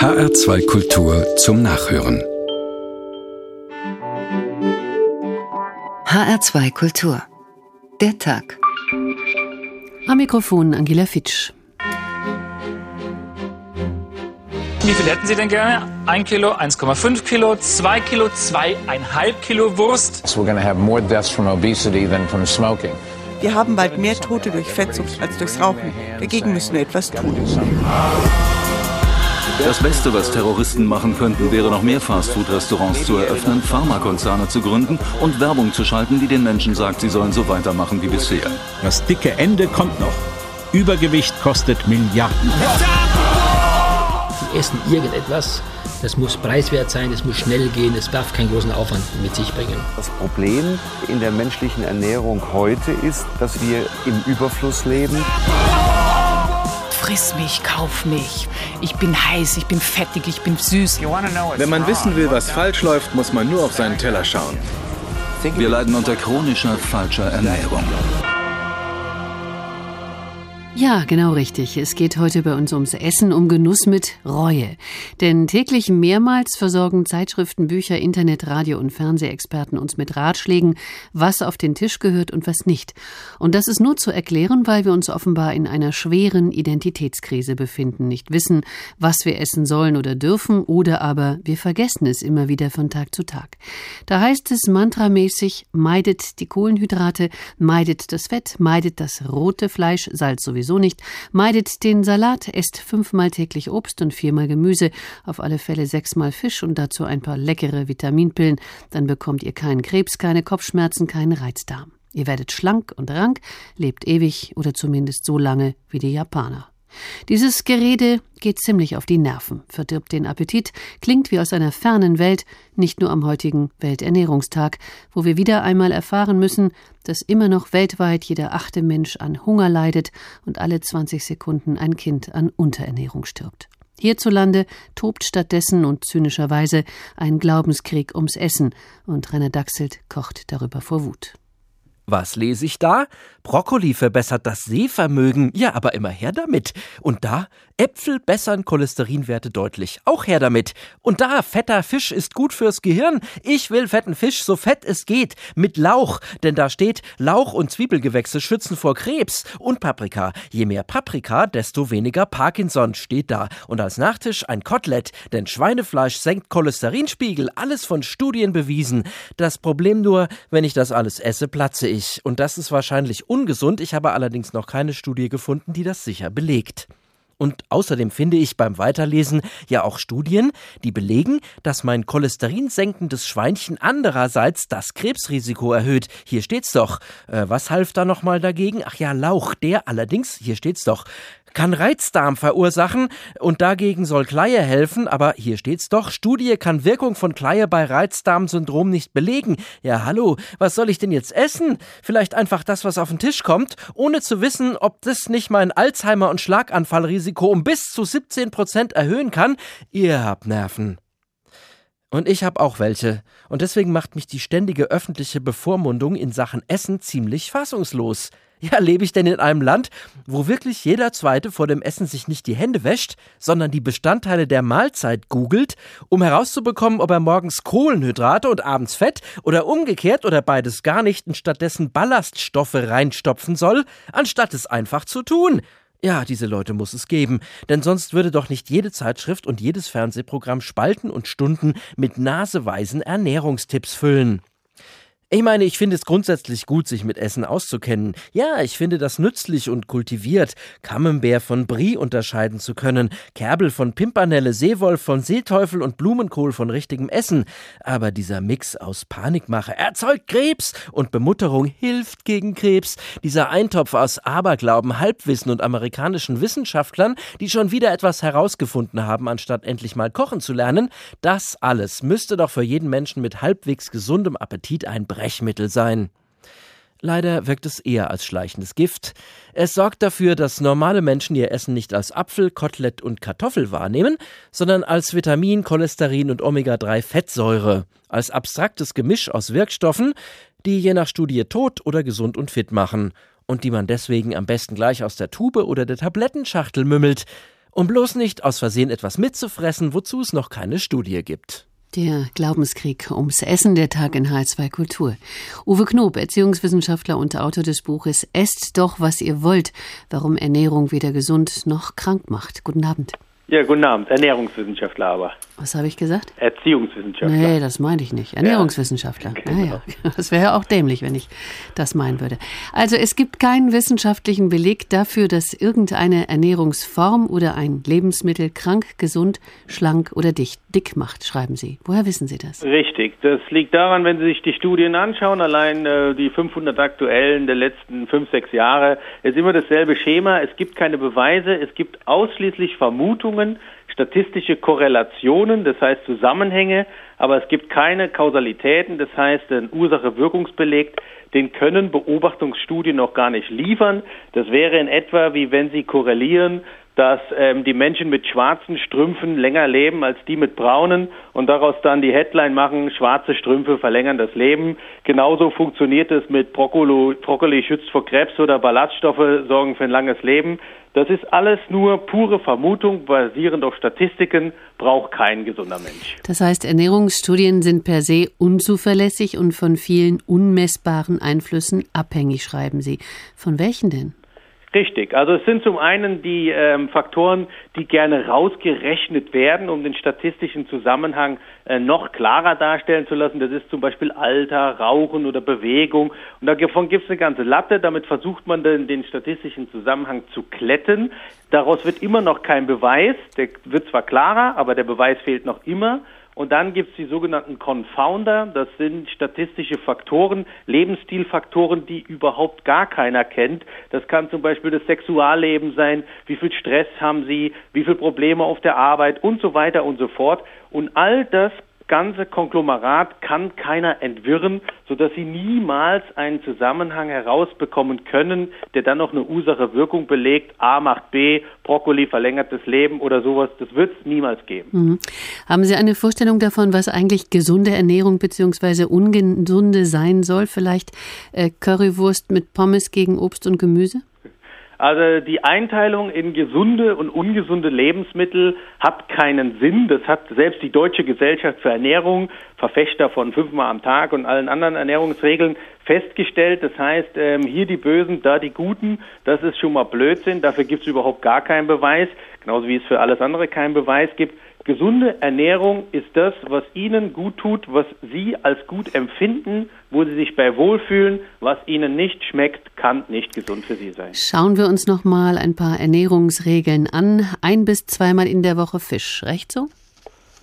HR2 Kultur zum Nachhören. HR2 Kultur. Der Tag. Am Mikrofon Angela Fitsch. Wie viel hätten Sie denn gerne? Ein Kilo, 1,5 Kilo, zwei Kilo, zweieinhalb Kilo Wurst. We're going to have more deaths from obesity than from smoking. Wir haben bald mehr Tote durch Fettsucht als durchs Rauchen. Dagegen müssen wir etwas tun. Das Beste, was Terroristen machen könnten, wäre noch mehr Fastfood-Restaurants zu eröffnen, Pharmakonzerne zu gründen und Werbung zu schalten, die den Menschen sagt, sie sollen so weitermachen wie bisher. Das dicke Ende kommt noch. Übergewicht kostet Milliarden. Sie essen irgendetwas, das muss preiswert sein, es muss schnell gehen, es darf keinen großen Aufwand mit sich bringen. Das Problem in der menschlichen Ernährung heute ist, dass wir im Überfluss leben. Friss mich, kauf mich. Ich bin heiß, ich bin fettig, ich bin süß. Wenn man wissen will, was falsch läuft, muss man nur auf seinen Teller schauen. Wir leiden unter chronischer falscher Ernährung. Ja, genau richtig. Es geht heute bei uns ums Essen, um Genuss mit Reue. Denn täglich mehrmals versorgen Zeitschriften, Bücher, Internet, Radio und Fernsehexperten uns mit Ratschlägen, was auf den Tisch gehört und was nicht. Und das ist nur zu erklären, weil wir uns offenbar in einer schweren Identitätskrise befinden, nicht wissen, was wir essen sollen oder dürfen, oder aber wir vergessen es immer wieder von Tag zu Tag. Da heißt es mantramäßig, meidet die Kohlenhydrate, meidet das Fett, meidet das rote Fleisch, Salz sowieso sowieso nicht. Meidet den Salat, esst fünfmal täglich Obst und viermal Gemüse, auf alle Fälle sechsmal Fisch und dazu ein paar leckere Vitaminpillen. Dann bekommt ihr keinen Krebs, keine Kopfschmerzen, keinen Reizdarm. Ihr werdet schlank und rank, lebt ewig oder zumindest so lange wie die Japaner. Dieses Gerede geht ziemlich auf die Nerven, verdirbt den Appetit, klingt wie aus einer fernen Welt, nicht nur am heutigen Welternährungstag, wo wir wieder einmal erfahren müssen, dass immer noch weltweit jeder achte Mensch an Hunger leidet und alle 20 Sekunden ein Kind an Unterernährung stirbt. Hierzulande tobt stattdessen und zynischerweise ein Glaubenskrieg ums Essen, und Rainer Dachselt kocht darüber vor Wut. Was lese ich da? Brokkoli verbessert das Sehvermögen. Ja, aber immer her damit. Und da Äpfel bessern Cholesterinwerte deutlich. Auch her damit. Und da, fetter Fisch ist gut fürs Gehirn. Ich will fetten Fisch, so fett es geht. Mit Lauch. Denn da steht, Lauch und Zwiebelgewächse schützen vor Krebs. Und Paprika. Je mehr Paprika, desto weniger Parkinson steht da. Und als Nachtisch ein Kotelett. Denn Schweinefleisch senkt Cholesterinspiegel. Alles von Studien bewiesen. Das Problem nur, wenn ich das alles esse, platze ich. Und das ist wahrscheinlich ungesund. Ich habe allerdings noch keine Studie gefunden, die das sicher belegt. Und außerdem finde ich beim Weiterlesen ja auch Studien, die belegen, dass mein cholesterinsenkendes Schweinchen andererseits das Krebsrisiko erhöht. Hier steht's doch. Äh, was half da nochmal dagegen? Ach ja, Lauch. Der allerdings, hier steht's doch, kann Reizdarm verursachen und dagegen soll Kleie helfen, aber hier steht's doch, Studie kann Wirkung von Kleie bei Reizdarmsyndrom nicht belegen. Ja, hallo, was soll ich denn jetzt essen? Vielleicht einfach das, was auf den Tisch kommt, ohne zu wissen, ob das nicht mein Alzheimer- und Schlaganfallrisiko um bis zu 17 Prozent erhöhen kann? Ihr habt Nerven. Und ich habe auch welche. Und deswegen macht mich die ständige öffentliche Bevormundung in Sachen Essen ziemlich fassungslos. Ja, lebe ich denn in einem Land, wo wirklich jeder Zweite vor dem Essen sich nicht die Hände wäscht, sondern die Bestandteile der Mahlzeit googelt, um herauszubekommen, ob er morgens Kohlenhydrate und abends Fett oder umgekehrt oder beides gar nicht und stattdessen Ballaststoffe reinstopfen soll, anstatt es einfach zu tun? Ja, diese Leute muss es geben, denn sonst würde doch nicht jede Zeitschrift und jedes Fernsehprogramm Spalten und Stunden mit naseweisen Ernährungstipps füllen. Ich meine, ich finde es grundsätzlich gut, sich mit Essen auszukennen. Ja, ich finde das nützlich und kultiviert, Camembert von Brie unterscheiden zu können, Kerbel von Pimpernelle, Seewolf von Seeteufel und Blumenkohl von richtigem Essen. Aber dieser Mix aus Panikmache erzeugt Krebs und Bemutterung hilft gegen Krebs. Dieser Eintopf aus Aberglauben, Halbwissen und amerikanischen Wissenschaftlern, die schon wieder etwas herausgefunden haben, anstatt endlich mal kochen zu lernen, das alles müsste doch für jeden Menschen mit halbwegs gesundem Appetit ein Brechmittel sein. Leider wirkt es eher als schleichendes Gift. Es sorgt dafür, dass normale Menschen ihr Essen nicht als Apfel, Kotelett und Kartoffel wahrnehmen, sondern als Vitamin, Cholesterin und Omega-3-Fettsäure, als abstraktes Gemisch aus Wirkstoffen, die je nach Studie tot oder gesund und fit machen und die man deswegen am besten gleich aus der Tube oder der Tablettenschachtel mümmelt. Um bloß nicht aus Versehen etwas mitzufressen, wozu es noch keine Studie gibt. Der Glaubenskrieg ums Essen, der Tag in H2 Kultur. Uwe Knob, Erziehungswissenschaftler und Autor des Buches Esst doch, was ihr wollt, warum Ernährung weder gesund noch krank macht. Guten Abend. Ja, guten Abend. Ernährungswissenschaftler aber. Was habe ich gesagt? Erziehungswissenschaftler. Nee, das meinte ich nicht. Ernährungswissenschaftler. Ja, genau. ah, ja. Das wäre ja auch dämlich, wenn ich das meinen würde. Also es gibt keinen wissenschaftlichen Beleg dafür, dass irgendeine Ernährungsform oder ein Lebensmittel krank, gesund, schlank oder dicht, dick macht, schreiben Sie. Woher wissen Sie das? Richtig. Das liegt daran, wenn Sie sich die Studien anschauen, allein äh, die 500 aktuellen der letzten fünf, sechs Jahre, ist immer dasselbe Schema. Es gibt keine Beweise, es gibt ausschließlich Vermutungen Vermutungen, statistische Korrelationen, das heißt Zusammenhänge, aber es gibt keine Kausalitäten, das heißt ein Ursache-Wirkungsbeleg, den können Beobachtungsstudien noch gar nicht liefern. Das wäre in etwa wie wenn Sie korrelieren, dass ähm, die Menschen mit schwarzen Strümpfen länger leben als die mit braunen und daraus dann die Headline machen, schwarze Strümpfe verlängern das Leben. Genauso funktioniert es mit Brokkoli, Brokkoli schützt vor Krebs oder Ballaststoffe sorgen für ein langes Leben. Das ist alles nur pure Vermutung, basierend auf Statistiken, braucht kein gesunder Mensch. Das heißt, Ernährungsstudien sind per se unzuverlässig und von vielen unmessbaren Einflüssen abhängig, schreiben Sie. Von welchen denn? Richtig. Also es sind zum einen die ähm, Faktoren, die gerne rausgerechnet werden, um den statistischen Zusammenhang äh, noch klarer darstellen zu lassen. Das ist zum Beispiel Alter, Rauchen oder Bewegung. Und davon gibt es eine ganze Latte. Damit versucht man den, den statistischen Zusammenhang zu kletten. Daraus wird immer noch kein Beweis. Der wird zwar klarer, aber der Beweis fehlt noch immer. Und dann gibt es die sogenannten Confounder, das sind statistische Faktoren, Lebensstilfaktoren, die überhaupt gar keiner kennt. Das kann zum Beispiel das Sexualleben sein, wie viel Stress haben Sie, wie viele Probleme auf der Arbeit und so weiter und so fort. Und all das ganze Konglomerat kann keiner entwirren, sodass sie niemals einen Zusammenhang herausbekommen können, der dann noch eine Ursache-Wirkung belegt. A macht B, Brokkoli verlängert das Leben oder sowas. Das wird es niemals geben. Mhm. Haben Sie eine Vorstellung davon, was eigentlich gesunde Ernährung bzw. ungesunde sein soll? Vielleicht äh, Currywurst mit Pommes gegen Obst und Gemüse? Also die Einteilung in gesunde und ungesunde Lebensmittel hat keinen Sinn. Das hat selbst die Deutsche Gesellschaft für Ernährung, Verfechter von fünfmal am Tag und allen anderen Ernährungsregeln, festgestellt. Das heißt, ähm, hier die Bösen, da die Guten, das ist schon mal Blödsinn. Dafür gibt es überhaupt gar keinen Beweis, genauso wie es für alles andere keinen Beweis gibt. Gesunde Ernährung ist das, was Ihnen gut tut, was Sie als gut empfinden, wo Sie sich bei wohlfühlen. Was Ihnen nicht schmeckt, kann nicht gesund für Sie sein. Schauen wir uns noch mal ein paar Ernährungsregeln an. Ein bis zweimal in der Woche Fisch, recht so?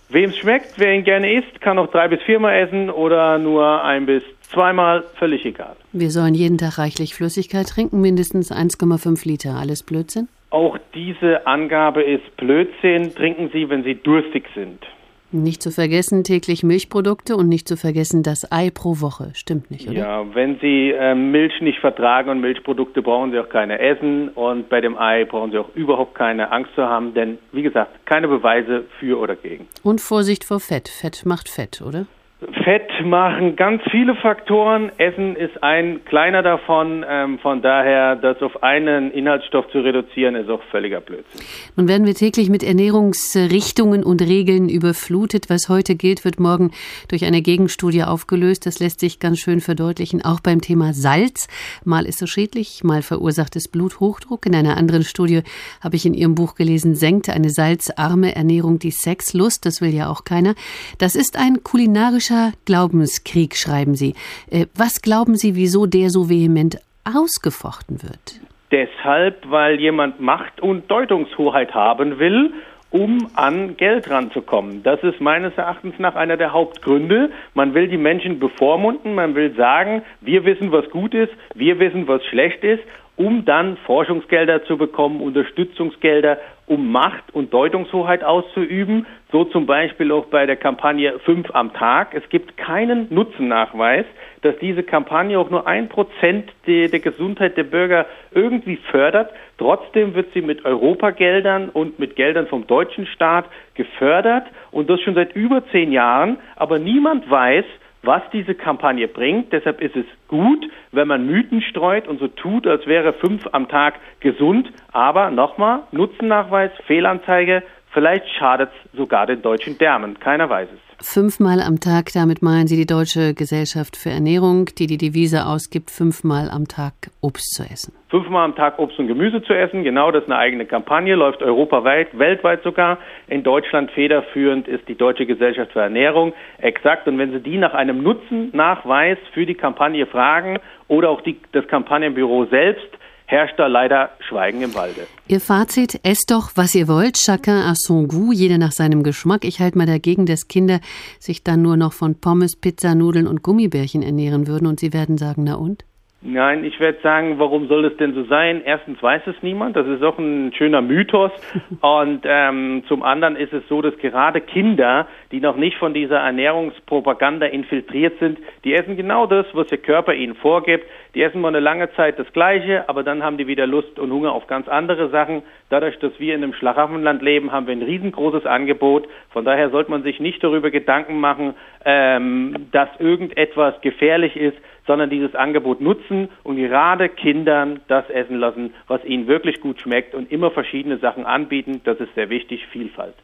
Wem es schmeckt, wer ihn gerne isst, kann auch drei bis viermal essen oder nur ein bis zweimal, völlig egal. Wir sollen jeden Tag reichlich Flüssigkeit trinken, mindestens 1,5 Liter. Alles Blödsinn? Auch diese Angabe ist Blödsinn. Trinken Sie, wenn Sie durstig sind. Nicht zu vergessen täglich Milchprodukte und nicht zu vergessen das Ei pro Woche. Stimmt nicht, oder? Ja, wenn Sie äh, Milch nicht vertragen und Milchprodukte brauchen Sie auch keine essen und bei dem Ei brauchen Sie auch überhaupt keine Angst zu haben, denn wie gesagt, keine Beweise für oder gegen. Und Vorsicht vor Fett. Fett macht Fett, oder? Fett machen ganz viele Faktoren. Essen ist ein kleiner davon. Ähm, von daher, das auf einen Inhaltsstoff zu reduzieren, ist auch völliger Blödsinn. Nun werden wir täglich mit Ernährungsrichtungen und Regeln überflutet. Was heute gilt, wird morgen durch eine Gegenstudie aufgelöst. Das lässt sich ganz schön verdeutlichen, auch beim Thema Salz. Mal ist es schädlich, mal verursacht es Bluthochdruck. In einer anderen Studie habe ich in Ihrem Buch gelesen, senkt eine salzarme Ernährung die Sexlust. Das will ja auch keiner. Das ist ein kulinarischer politischer Glaubenskrieg, schreiben Sie. Äh, was glauben Sie, wieso der so vehement ausgefochten wird? Deshalb, weil jemand Macht und Deutungshoheit haben will um an Geld ranzukommen. Das ist meines Erachtens nach einer der Hauptgründe. Man will die Menschen bevormunden, man will sagen, wir wissen, was gut ist, wir wissen, was schlecht ist, um dann Forschungsgelder zu bekommen, Unterstützungsgelder, um Macht und Deutungshoheit auszuüben. So zum Beispiel auch bei der Kampagne Fünf am Tag. Es gibt keinen Nutzennachweis, dass diese Kampagne auch nur ein Prozent der, der Gesundheit der Bürger irgendwie fördert. Trotzdem wird sie mit Europageldern und mit Geldern vom deutschen Staat gefördert und das schon seit über zehn Jahren. Aber niemand weiß, was diese Kampagne bringt. Deshalb ist es gut, wenn man Mythen streut und so tut, als wäre fünf am Tag gesund. Aber nochmal, Nutzennachweis, Fehlanzeige, vielleicht schadet es sogar den deutschen Därmen. Keiner weiß es. Fünfmal am Tag, damit meinen Sie die Deutsche Gesellschaft für Ernährung, die die Devise ausgibt, fünfmal am Tag Obst zu essen. Fünfmal am Tag Obst und Gemüse zu essen, genau, das ist eine eigene Kampagne, läuft europaweit, weltweit sogar. In Deutschland federführend ist die Deutsche Gesellschaft für Ernährung, exakt. Und wenn Sie die nach einem Nutzennachweis für die Kampagne fragen oder auch die, das Kampagnenbüro selbst, herrscht da leider Schweigen im Walde. Ihr Fazit, esst doch, was ihr wollt, chacun à son goût, jeder nach seinem Geschmack. Ich halte mal dagegen, dass Kinder sich dann nur noch von Pommes, Pizza, Nudeln und Gummibärchen ernähren würden und sie werden sagen, na und? Nein, ich werde sagen, warum soll das denn so sein? Erstens weiß es niemand, das ist auch ein schöner Mythos. Und ähm, zum anderen ist es so, dass gerade Kinder, die noch nicht von dieser Ernährungspropaganda infiltriert sind, die essen genau das, was ihr Körper ihnen vorgibt. Die essen mal eine lange Zeit das Gleiche, aber dann haben die wieder Lust und Hunger auf ganz andere Sachen. Dadurch, dass wir in einem Schlaraffenland leben, haben wir ein riesengroßes Angebot. Von daher sollte man sich nicht darüber Gedanken machen, ähm, dass irgendetwas gefährlich ist, sondern dieses Angebot nutzen und gerade Kindern das essen lassen, was ihnen wirklich gut schmeckt und immer verschiedene Sachen anbieten. Das ist sehr wichtig, Vielfalt.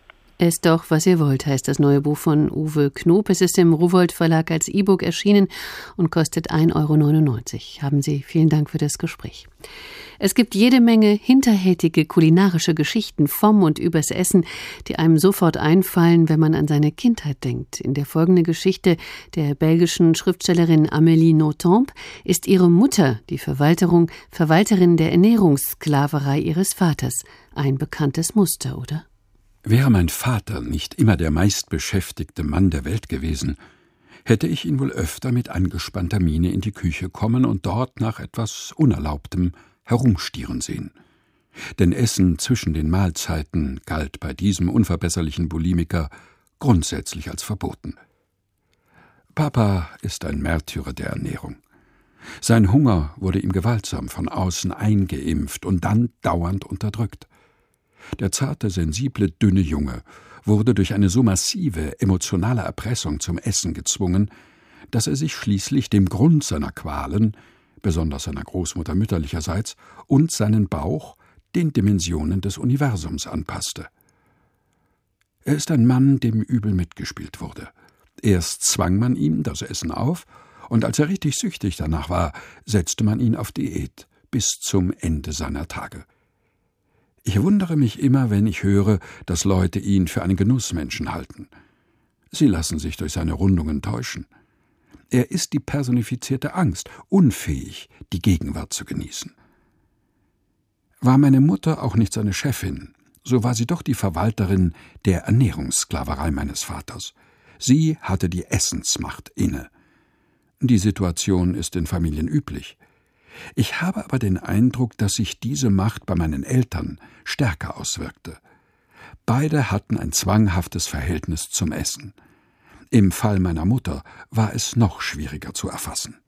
Esst doch, was ihr wollt, heißt das neue Buch von Uwe Knob. Es ist im Ruwold Verlag als E-Book erschienen und kostet 1,99 Euro. Haben Sie vielen Dank für das Gespräch. Es gibt jede Menge hinterhältige kulinarische Geschichten vom und übers Essen, die einem sofort einfallen, wenn man an seine Kindheit denkt. In der folgenden Geschichte der belgischen Schriftstellerin Amélie Nothomb ist ihre Mutter, die Verwalterung, Verwalterin der Ernährungssklaverei ihres Vaters. Ein bekanntes Muster, oder? Wäre mein Vater nicht immer der meistbeschäftigte Mann der Welt gewesen, hätte ich ihn wohl öfter mit angespannter Miene in die Küche kommen und dort nach etwas Unerlaubtem herumstieren sehen. Denn Essen zwischen den Mahlzeiten galt bei diesem unverbesserlichen Bulimiker grundsätzlich als verboten. Papa ist ein Märtyrer der Ernährung. Sein Hunger wurde ihm gewaltsam von außen eingeimpft und dann dauernd unterdrückt. Der zarte, sensible, dünne Junge wurde durch eine so massive emotionale Erpressung zum Essen gezwungen, dass er sich schließlich dem Grund seiner Qualen, besonders seiner Großmutter mütterlicherseits, und seinen Bauch den Dimensionen des Universums anpasste. Er ist ein Mann, dem übel mitgespielt wurde. Erst zwang man ihm das Essen auf, und als er richtig süchtig danach war, setzte man ihn auf Diät bis zum Ende seiner Tage. Ich wundere mich immer, wenn ich höre, dass Leute ihn für einen Genussmenschen halten. Sie lassen sich durch seine Rundungen täuschen. Er ist die personifizierte Angst, unfähig, die Gegenwart zu genießen. War meine Mutter auch nicht seine Chefin, so war sie doch die Verwalterin der Ernährungssklaverei meines Vaters. Sie hatte die Essensmacht inne. Die Situation ist in Familien üblich. Ich habe aber den Eindruck, dass sich diese Macht bei meinen Eltern stärker auswirkte. Beide hatten ein zwanghaftes Verhältnis zum Essen. Im Fall meiner Mutter war es noch schwieriger zu erfassen.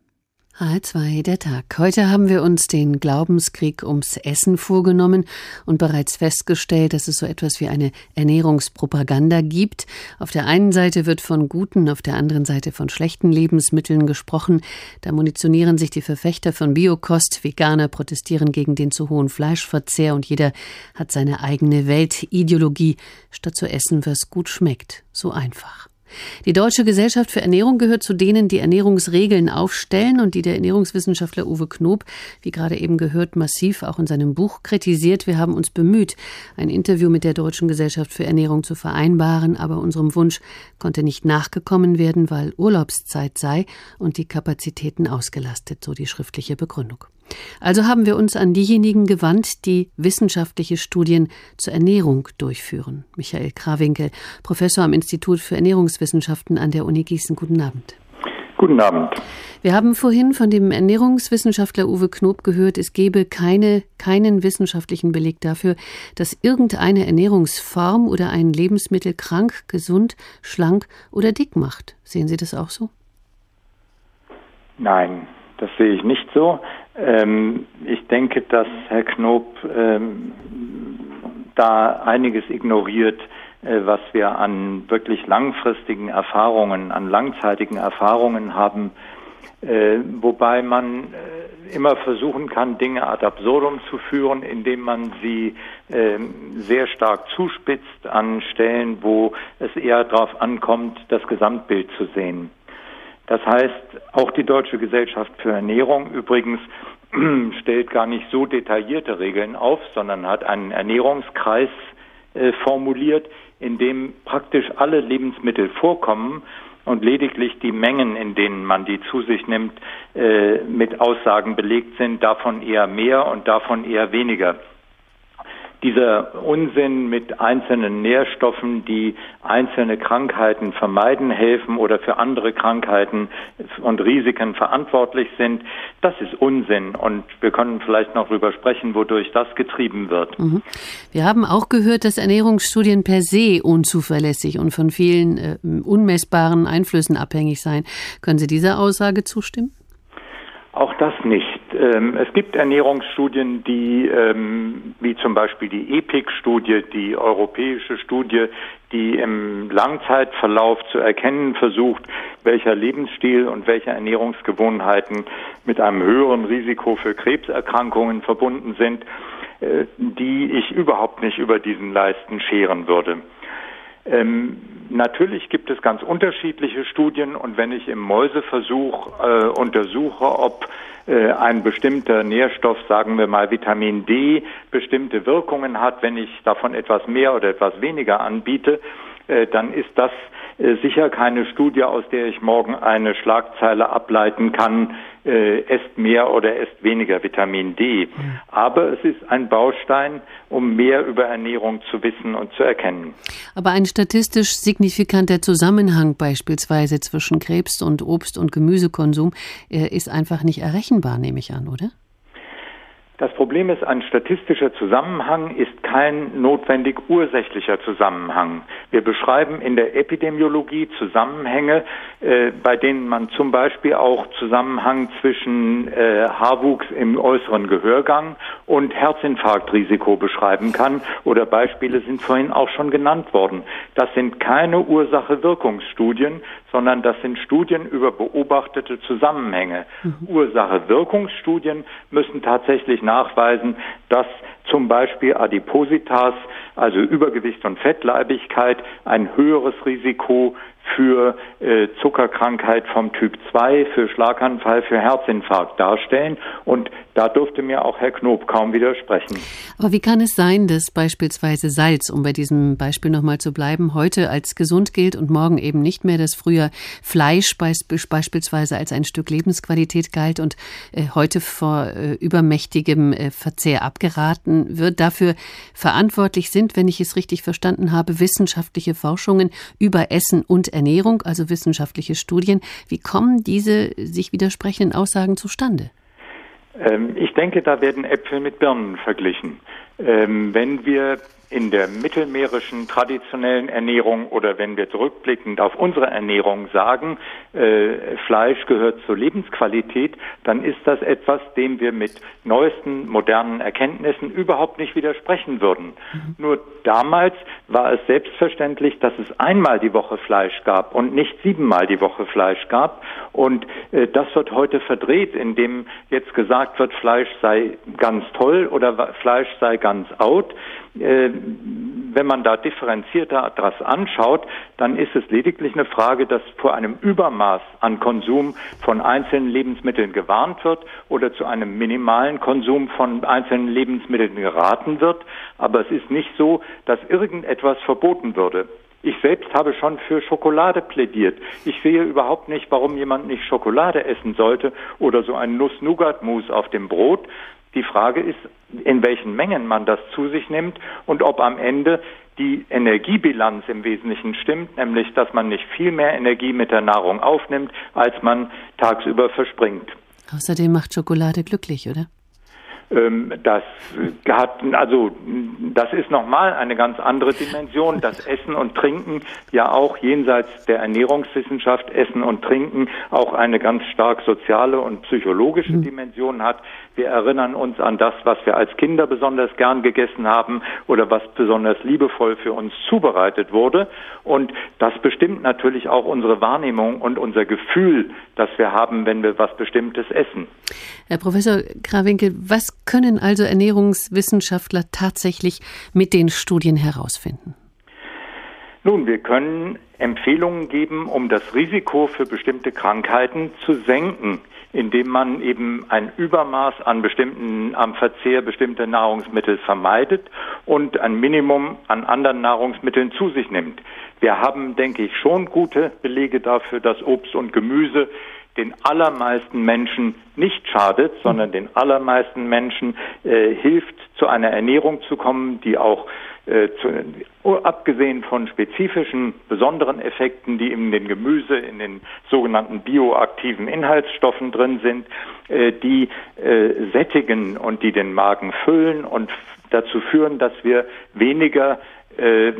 H2 der Tag. Heute haben wir uns den Glaubenskrieg ums Essen vorgenommen und bereits festgestellt, dass es so etwas wie eine Ernährungspropaganda gibt. Auf der einen Seite wird von guten, auf der anderen Seite von schlechten Lebensmitteln gesprochen. Da munitionieren sich die Verfechter von Biokost, Veganer protestieren gegen den zu hohen Fleischverzehr und jeder hat seine eigene Weltideologie, statt zu essen, was gut schmeckt. So einfach. Die Deutsche Gesellschaft für Ernährung gehört zu denen, die Ernährungsregeln aufstellen und die der Ernährungswissenschaftler Uwe Knob, wie gerade eben gehört, massiv auch in seinem Buch kritisiert. Wir haben uns bemüht, ein Interview mit der Deutschen Gesellschaft für Ernährung zu vereinbaren, aber unserem Wunsch konnte nicht nachgekommen werden, weil Urlaubszeit sei und die Kapazitäten ausgelastet, so die schriftliche Begründung. Also haben wir uns an diejenigen gewandt, die wissenschaftliche Studien zur Ernährung durchführen. Michael Krawinkel, Professor am Institut für Ernährungswissenschaften an der Uni Gießen. Guten Abend. Guten Abend. Wir haben vorhin von dem Ernährungswissenschaftler Uwe Knob gehört, es gebe keine, keinen wissenschaftlichen Beleg dafür, dass irgendeine Ernährungsform oder ein Lebensmittel krank, gesund, schlank oder dick macht. Sehen Sie das auch so? Nein, das sehe ich nicht so. Ähm, ich denke, dass Herr Knob ähm, da einiges ignoriert, äh, was wir an wirklich langfristigen Erfahrungen, an langzeitigen Erfahrungen haben, äh, wobei man äh, immer versuchen kann, Dinge ad absurdum zu führen, indem man sie äh, sehr stark zuspitzt an Stellen, wo es eher darauf ankommt, das Gesamtbild zu sehen. Das heißt, auch die Deutsche Gesellschaft für Ernährung übrigens stellt gar nicht so detaillierte Regeln auf, sondern hat einen Ernährungskreis äh, formuliert, in dem praktisch alle Lebensmittel vorkommen und lediglich die Mengen, in denen man die zu sich nimmt, äh, mit Aussagen belegt sind, davon eher mehr und davon eher weniger dieser Unsinn mit einzelnen Nährstoffen, die einzelne Krankheiten vermeiden helfen oder für andere Krankheiten und Risiken verantwortlich sind, das ist Unsinn. Und wir können vielleicht noch darüber sprechen, wodurch das getrieben wird. Mhm. Wir haben auch gehört, dass Ernährungsstudien per se unzuverlässig und von vielen äh, unmessbaren Einflüssen abhängig seien. Können Sie dieser Aussage zustimmen? Auch das nicht. Ähm, es gibt Ernährungsstudien, die, ähm, wie zum Beispiel die EPIC-Studie, die europäische Studie, die im Langzeitverlauf zu erkennen versucht, welcher Lebensstil und welche Ernährungsgewohnheiten mit einem höheren Risiko für Krebserkrankungen verbunden sind, äh, die ich überhaupt nicht über diesen Leisten scheren würde. Ähm, natürlich gibt es ganz unterschiedliche Studien und wenn ich im Mäuseversuch äh, untersuche, ob äh, ein bestimmter Nährstoff, sagen wir mal Vitamin D, bestimmte Wirkungen hat, wenn ich davon etwas mehr oder etwas weniger anbiete, äh, dann ist das sicher keine Studie, aus der ich morgen eine Schlagzeile ableiten kann, äh, esst mehr oder esst weniger Vitamin D. Aber es ist ein Baustein, um mehr über Ernährung zu wissen und zu erkennen. Aber ein statistisch signifikanter Zusammenhang beispielsweise zwischen Krebs und Obst- und Gemüsekonsum äh, ist einfach nicht errechenbar, nehme ich an, oder? Das Problem ist, ein statistischer Zusammenhang ist kein notwendig ursächlicher Zusammenhang. Wir beschreiben in der Epidemiologie Zusammenhänge, äh, bei denen man zum Beispiel auch Zusammenhang zwischen äh, Haarwuchs im äußeren Gehörgang und Herzinfarktrisiko beschreiben kann. Oder Beispiele sind vorhin auch schon genannt worden. Das sind keine Ursache-Wirkungsstudien, sondern das sind Studien über beobachtete Zusammenhänge. Mhm. Ursache-Wirkungsstudien müssen tatsächlich nachweisen, dass zum Beispiel Adipositas, also Übergewicht und Fettleibigkeit, ein höheres Risiko für äh, Zuckerkrankheit vom Typ 2, für Schlaganfall, für Herzinfarkt darstellen. Und da durfte mir auch Herr Knob kaum widersprechen. Aber wie kann es sein, dass beispielsweise Salz, um bei diesem Beispiel nochmal zu bleiben, heute als gesund gilt und morgen eben nicht mehr, dass früher Fleisch beispielsweise als ein Stück Lebensqualität galt und äh, heute vor äh, übermächtigem äh, Verzehr abgeraten wird, dafür verantwortlich sind, wenn ich es richtig verstanden habe, wissenschaftliche Forschungen über Essen und Ernährung, also wissenschaftliche Studien. Wie kommen diese sich widersprechenden Aussagen zustande? Ähm, ich denke, da werden Äpfel mit Birnen verglichen. Ähm, wenn wir in der mittelmeerischen traditionellen Ernährung oder wenn wir zurückblickend auf unsere Ernährung sagen, äh, Fleisch gehört zur Lebensqualität, dann ist das etwas, dem wir mit neuesten modernen Erkenntnissen überhaupt nicht widersprechen würden. Mhm. Nur damals war es selbstverständlich, dass es einmal die Woche Fleisch gab und nicht siebenmal die Woche Fleisch gab. Und äh, das wird heute verdreht, indem jetzt gesagt wird, Fleisch sei ganz toll oder Fleisch sei ganz out. Äh, wenn man da differenzierter das anschaut, dann ist es lediglich eine Frage, dass vor einem Übermaß an Konsum von einzelnen Lebensmitteln gewarnt wird oder zu einem minimalen Konsum von einzelnen Lebensmitteln geraten wird. Aber es ist nicht so, dass irgendetwas verboten würde. Ich selbst habe schon für Schokolade plädiert. Ich sehe überhaupt nicht, warum jemand nicht Schokolade essen sollte oder so ein Nuss-Nougat-Mousse auf dem Brot. Die Frage ist, in welchen Mengen man das zu sich nimmt und ob am Ende die Energiebilanz im Wesentlichen stimmt, nämlich dass man nicht viel mehr Energie mit der Nahrung aufnimmt, als man tagsüber verspringt. Außerdem macht Schokolade glücklich, oder? Ähm, das hat, also, das ist nochmal eine ganz andere Dimension, dass Essen und Trinken ja auch jenseits der Ernährungswissenschaft Essen und Trinken auch eine ganz stark soziale und psychologische mhm. Dimension hat. Wir erinnern uns an das, was wir als Kinder besonders gern gegessen haben oder was besonders liebevoll für uns zubereitet wurde. Und das bestimmt natürlich auch unsere Wahrnehmung und unser Gefühl, das wir haben, wenn wir was Bestimmtes essen. Herr Professor Krawinkel, was können also Ernährungswissenschaftler tatsächlich mit den Studien herausfinden? Nun, wir können Empfehlungen geben, um das Risiko für bestimmte Krankheiten zu senken indem man eben ein Übermaß an bestimmten, am Verzehr bestimmter Nahrungsmittel vermeidet und ein Minimum an anderen Nahrungsmitteln zu sich nimmt. Wir haben, denke ich, schon gute Belege dafür, dass Obst und Gemüse den allermeisten Menschen nicht schadet, sondern den allermeisten Menschen äh, hilft, zu einer Ernährung zu kommen, die auch äh, zu, abgesehen von spezifischen besonderen Effekten, die in den Gemüse, in den sogenannten bioaktiven Inhaltsstoffen drin sind, äh, die äh, sättigen und die den Magen füllen und dazu führen, dass wir weniger äh, äh,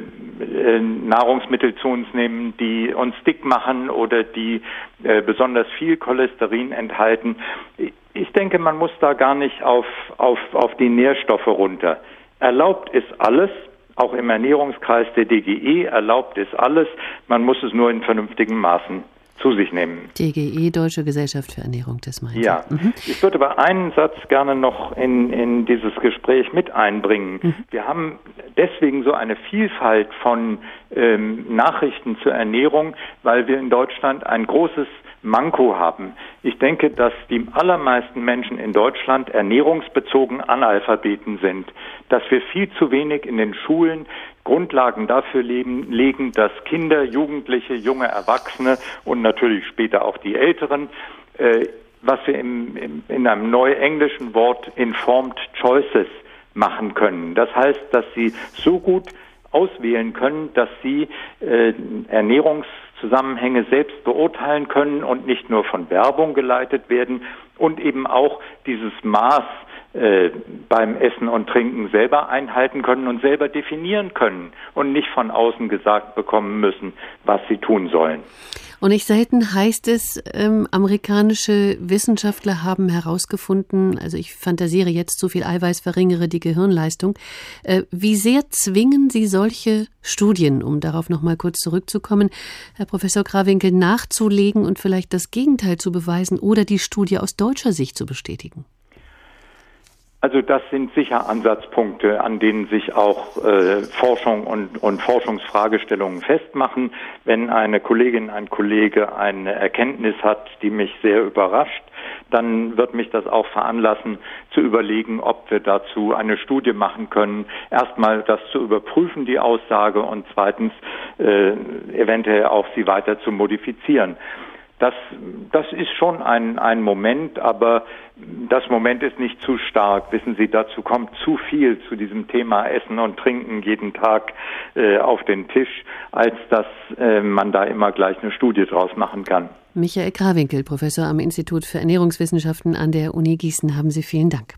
Nahrungsmittel zu uns nehmen, die uns dick machen oder die besonders viel Cholesterin enthalten. Ich denke, man muss da gar nicht auf, auf, auf die Nährstoffe runter. Erlaubt ist alles, auch im Ernährungskreis der DGE erlaubt ist alles, man muss es nur in vernünftigen Maßen zu sich nehmen. DGE, Deutsche Gesellschaft für Ernährung, das meint Ja, mhm. ich würde aber einen Satz gerne noch in, in dieses Gespräch mit einbringen. Mhm. Wir haben deswegen so eine Vielfalt von ähm, Nachrichten zur Ernährung, weil wir in Deutschland ein großes Manko haben. Ich denke, dass die allermeisten Menschen in Deutschland ernährungsbezogen Analphabeten sind, dass wir viel zu wenig in den Schulen Grundlagen dafür leben, legen, dass Kinder, Jugendliche, junge Erwachsene und natürlich später auch die Älteren, äh, was wir im, im, in einem neuenglischen Wort informed choices machen können. Das heißt, dass sie so gut auswählen können, dass sie äh, Ernährungszusammenhänge selbst beurteilen können und nicht nur von Werbung geleitet werden und eben auch dieses Maß äh, beim Essen und Trinken selber einhalten können und selber definieren können und nicht von außen gesagt bekommen müssen, was sie tun sollen. Und nicht selten heißt es, ähm, amerikanische Wissenschaftler haben herausgefunden, also ich fantasiere jetzt, zu viel Eiweiß verringere die Gehirnleistung. Äh, wie sehr zwingen Sie solche Studien, um darauf nochmal kurz zurückzukommen, Herr Professor Grawinkel, nachzulegen und vielleicht das Gegenteil zu beweisen oder die Studie aus deutscher Sicht zu bestätigen? Also das sind sicher Ansatzpunkte, an denen sich auch äh, Forschung und, und Forschungsfragestellungen festmachen. Wenn eine Kollegin, ein Kollege eine Erkenntnis hat, die mich sehr überrascht, dann wird mich das auch veranlassen, zu überlegen, ob wir dazu eine Studie machen können. Erstmal das zu überprüfen, die Aussage, und zweitens äh, eventuell auch sie weiter zu modifizieren. Das, das ist schon ein, ein Moment, aber das Moment ist nicht zu stark. Wissen Sie, dazu kommt zu viel zu diesem Thema Essen und Trinken jeden Tag äh, auf den Tisch, als dass äh, man da immer gleich eine Studie draus machen kann. Michael Krawinkel, Professor am Institut für Ernährungswissenschaften an der Uni Gießen, haben Sie vielen Dank.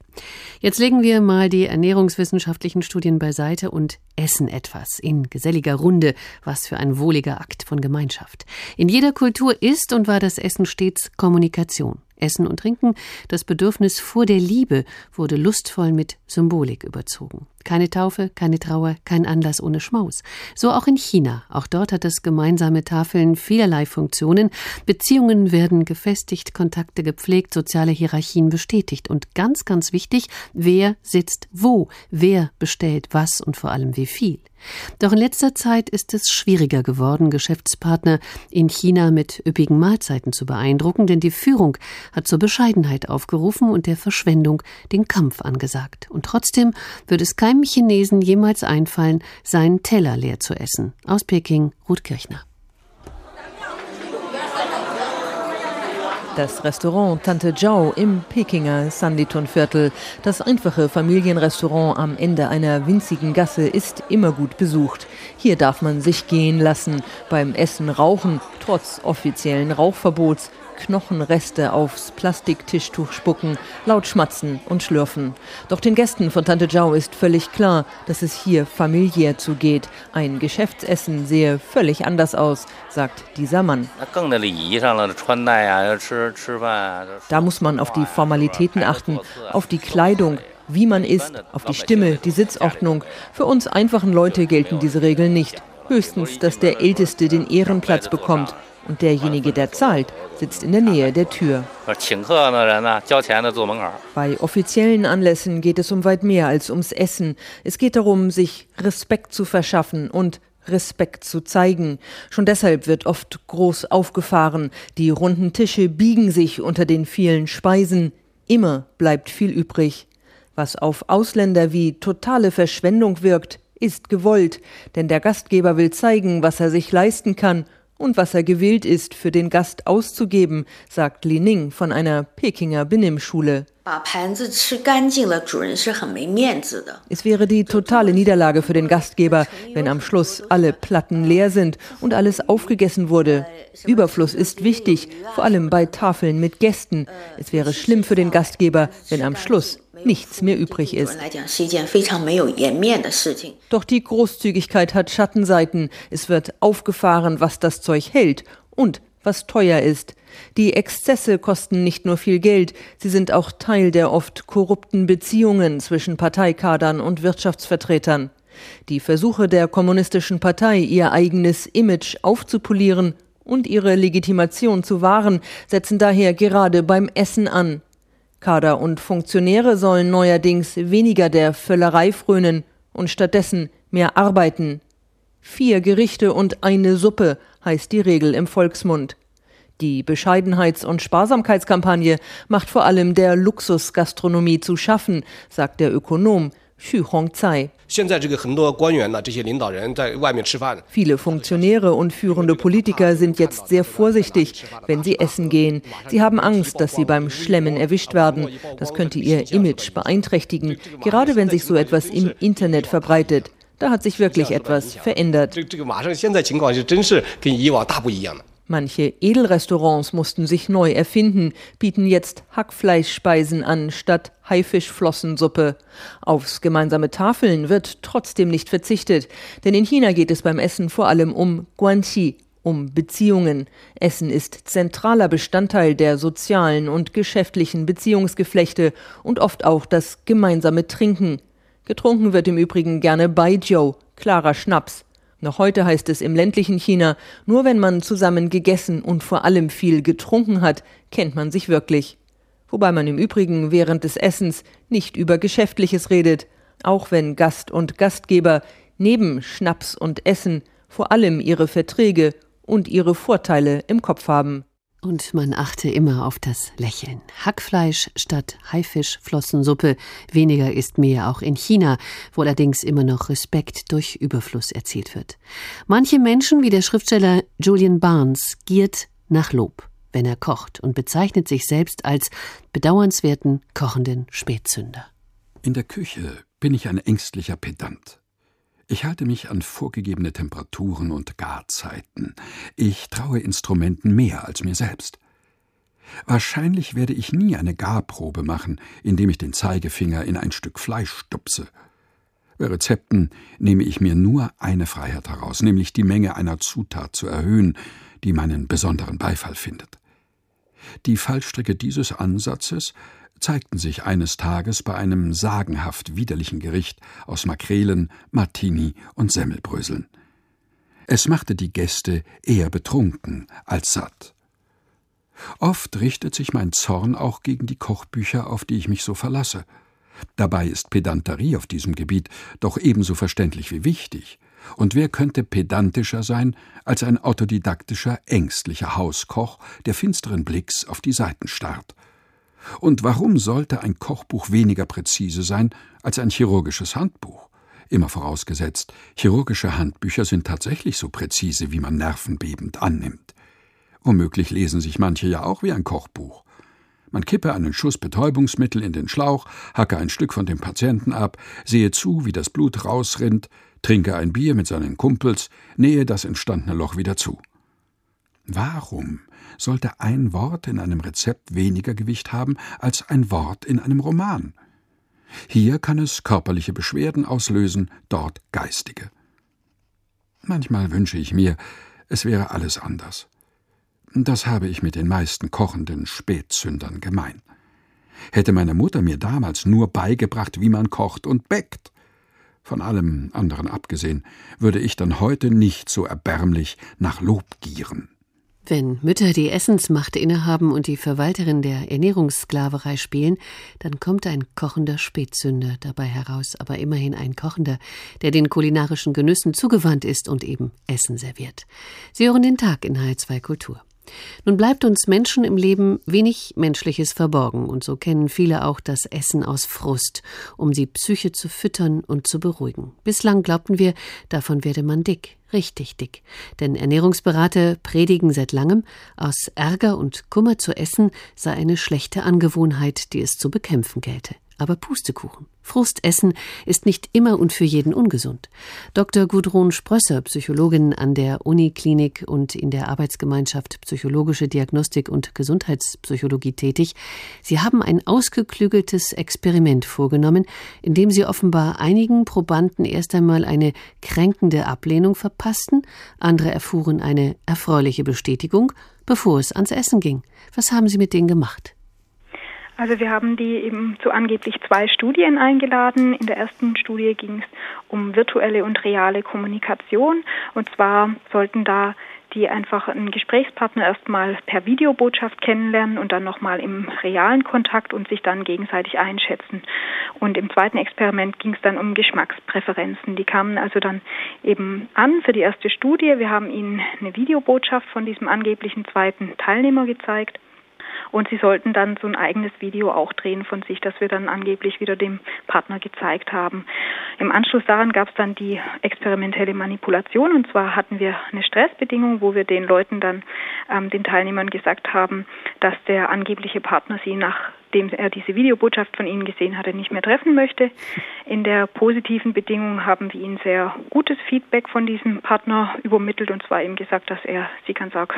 Jetzt legen wir mal die ernährungswissenschaftlichen Studien beiseite und essen etwas in geselliger Runde. Was für ein wohliger Akt von Gemeinschaft. In jeder Kultur ist und war das Essen stets Kommunikation. Essen und Trinken, das Bedürfnis vor der Liebe wurde lustvoll mit Symbolik überzogen. Keine Taufe, keine Trauer, kein Anlass ohne Schmaus. So auch in China. Auch dort hat es gemeinsame Tafeln vielerlei Funktionen. Beziehungen werden gefestigt, Kontakte gepflegt, soziale Hierarchien bestätigt. Und ganz, ganz wichtig, wer sitzt wo, wer bestellt was und vor allem wie viel. Doch in letzter Zeit ist es schwieriger geworden, Geschäftspartner in China mit üppigen Mahlzeiten zu beeindrucken, denn die Führung hat zur Bescheidenheit aufgerufen und der Verschwendung den Kampf angesagt. Und trotzdem wird es keinem Chinesen jemals einfallen, seinen Teller leer zu essen. Aus Peking, Ruth Kirchner. Das Restaurant Tante Zhao im Pekinger Sanditon-Viertel. Das einfache Familienrestaurant am Ende einer winzigen Gasse ist immer gut besucht. Hier darf man sich gehen lassen, beim Essen rauchen, trotz offiziellen Rauchverbots Knochenreste aufs Plastiktischtuch spucken, laut schmatzen und schlürfen. Doch den Gästen von Tante Zhao ist völlig klar, dass es hier familiär zugeht. Ein Geschäftsessen sehe völlig anders aus, sagt dieser Mann. Da muss man auf die Formalitäten achten, auf die Kleidung, wie man isst, auf die Stimme, die Sitzordnung. Für uns einfachen Leute gelten diese Regeln nicht. Höchstens, dass der Älteste den Ehrenplatz bekommt und derjenige, der zahlt, sitzt in der Nähe der Tür. Bei offiziellen Anlässen geht es um weit mehr als ums Essen. Es geht darum, sich Respekt zu verschaffen und Respekt zu zeigen. Schon deshalb wird oft groß aufgefahren. Die runden Tische biegen sich unter den vielen Speisen. Immer bleibt viel übrig. Was auf Ausländer wie totale Verschwendung wirkt, ist gewollt, denn der Gastgeber will zeigen, was er sich leisten kann und was er gewillt ist, für den Gast auszugeben, sagt Li Ning von einer Pekinger Benimmschule. Es wäre die totale Niederlage für den Gastgeber, wenn am Schluss alle Platten leer sind und alles aufgegessen wurde. Überfluss ist wichtig, vor allem bei Tafeln mit Gästen. Es wäre schlimm für den Gastgeber, wenn am Schluss nichts mehr übrig ist. Doch die Großzügigkeit hat Schattenseiten. Es wird aufgefahren, was das Zeug hält und was teuer ist. Die Exzesse kosten nicht nur viel Geld, sie sind auch Teil der oft korrupten Beziehungen zwischen Parteikadern und Wirtschaftsvertretern. Die Versuche der kommunistischen Partei, ihr eigenes Image aufzupolieren und ihre Legitimation zu wahren, setzen daher gerade beim Essen an. Kader und Funktionäre sollen neuerdings weniger der Völlerei frönen und stattdessen mehr arbeiten. Vier Gerichte und eine Suppe heißt die Regel im Volksmund. Die Bescheidenheits- und Sparsamkeitskampagne macht vor allem der Luxusgastronomie zu schaffen, sagt der Ökonom Xu Hongzai. Viele Funktionäre und führende Politiker sind jetzt sehr vorsichtig, wenn sie essen gehen. Sie haben Angst, dass sie beim Schlemmen erwischt werden. Das könnte ihr Image beeinträchtigen, gerade wenn sich so etwas im Internet verbreitet. Da hat sich wirklich etwas verändert. Manche Edelrestaurants mussten sich neu erfinden, bieten jetzt Hackfleischspeisen an statt Haifischflossensuppe. Aufs gemeinsame Tafeln wird trotzdem nicht verzichtet, denn in China geht es beim Essen vor allem um Guanxi, um Beziehungen. Essen ist zentraler Bestandteil der sozialen und geschäftlichen Beziehungsgeflechte und oft auch das gemeinsame Trinken. Getrunken wird im Übrigen gerne Baijiu, klarer Schnaps. Noch heute heißt es im ländlichen China, nur wenn man zusammen gegessen und vor allem viel getrunken hat, kennt man sich wirklich. Wobei man im Übrigen während des Essens nicht über Geschäftliches redet, auch wenn Gast und Gastgeber neben Schnaps und Essen vor allem ihre Verträge und ihre Vorteile im Kopf haben. Und man achte immer auf das Lächeln. Hackfleisch statt Haifischflossensuppe. Weniger ist mehr auch in China, wo allerdings immer noch Respekt durch Überfluss erzielt wird. Manche Menschen, wie der Schriftsteller Julian Barnes, giert nach Lob, wenn er kocht und bezeichnet sich selbst als bedauernswerten, kochenden Spätzünder. In der Küche bin ich ein ängstlicher Pedant. Ich halte mich an vorgegebene Temperaturen und Garzeiten. Ich traue Instrumenten mehr als mir selbst. Wahrscheinlich werde ich nie eine Garprobe machen, indem ich den Zeigefinger in ein Stück Fleisch stupse. Bei Rezepten nehme ich mir nur eine Freiheit heraus, nämlich die Menge einer Zutat zu erhöhen, die meinen besonderen Beifall findet. Die Fallstricke dieses Ansatzes zeigten sich eines Tages bei einem sagenhaft widerlichen Gericht aus Makrelen, Martini und Semmelbröseln. Es machte die Gäste eher betrunken als satt. Oft richtet sich mein Zorn auch gegen die Kochbücher, auf die ich mich so verlasse. Dabei ist Pedanterie auf diesem Gebiet doch ebenso verständlich wie wichtig. Und wer könnte pedantischer sein als ein autodidaktischer, ängstlicher Hauskoch, der finsteren Blicks auf die Seiten starrt? Und warum sollte ein Kochbuch weniger präzise sein als ein chirurgisches Handbuch? Immer vorausgesetzt, chirurgische Handbücher sind tatsächlich so präzise, wie man nervenbebend annimmt. Womöglich lesen sich manche ja auch wie ein Kochbuch. Man kippe einen Schuss Betäubungsmittel in den Schlauch, hacke ein Stück von dem Patienten ab, sehe zu, wie das Blut rausrinnt, trinke ein Bier mit seinen Kumpels, nähe das entstandene Loch wieder zu. Warum sollte ein Wort in einem Rezept weniger Gewicht haben als ein Wort in einem Roman? Hier kann es körperliche Beschwerden auslösen, dort geistige. Manchmal wünsche ich mir, es wäre alles anders. Das habe ich mit den meisten kochenden Spätzündern gemein. Hätte meine Mutter mir damals nur beigebracht, wie man kocht und bäckt, von allem anderen abgesehen, würde ich dann heute nicht so erbärmlich nach Lob gieren. Wenn Mütter die Essensmacht innehaben und die Verwalterin der Ernährungssklaverei spielen, dann kommt ein kochender Spätsünder dabei heraus, aber immerhin ein Kochender, der den kulinarischen Genüssen zugewandt ist und eben Essen serviert. Sie hören den Tag in H2 Kultur. Nun bleibt uns Menschen im Leben wenig Menschliches verborgen, und so kennen viele auch das Essen aus Frust, um die Psyche zu füttern und zu beruhigen. Bislang glaubten wir, davon werde man dick, richtig dick. Denn Ernährungsberater predigen seit langem, aus Ärger und Kummer zu essen sei eine schlechte Angewohnheit, die es zu bekämpfen gelte. Aber Pustekuchen. Frustessen ist nicht immer und für jeden ungesund. Dr. Gudrun Sprösser, Psychologin an der Uniklinik und in der Arbeitsgemeinschaft Psychologische Diagnostik und Gesundheitspsychologie tätig, Sie haben ein ausgeklügeltes Experiment vorgenommen, in dem Sie offenbar einigen Probanden erst einmal eine kränkende Ablehnung verpassten, andere erfuhren eine erfreuliche Bestätigung, bevor es ans Essen ging. Was haben Sie mit denen gemacht? Also wir haben die eben zu angeblich zwei Studien eingeladen. In der ersten Studie ging es um virtuelle und reale Kommunikation. Und zwar sollten da die einfach einen Gesprächspartner erstmal per Videobotschaft kennenlernen und dann nochmal im realen Kontakt und sich dann gegenseitig einschätzen. Und im zweiten Experiment ging es dann um Geschmackspräferenzen. Die kamen also dann eben an für die erste Studie. Wir haben ihnen eine Videobotschaft von diesem angeblichen zweiten Teilnehmer gezeigt und sie sollten dann so ein eigenes Video auch drehen von sich, das wir dann angeblich wieder dem Partner gezeigt haben. Im Anschluss daran gab es dann die experimentelle Manipulation. Und zwar hatten wir eine Stressbedingung, wo wir den Leuten dann, ähm, den Teilnehmern gesagt haben, dass der angebliche Partner sie nach nachdem er diese Videobotschaft von Ihnen gesehen hatte, nicht mehr treffen möchte. In der positiven Bedingung haben wir Ihnen sehr gutes Feedback von diesem Partner übermittelt und zwar ihm gesagt, dass er Sie ganz arg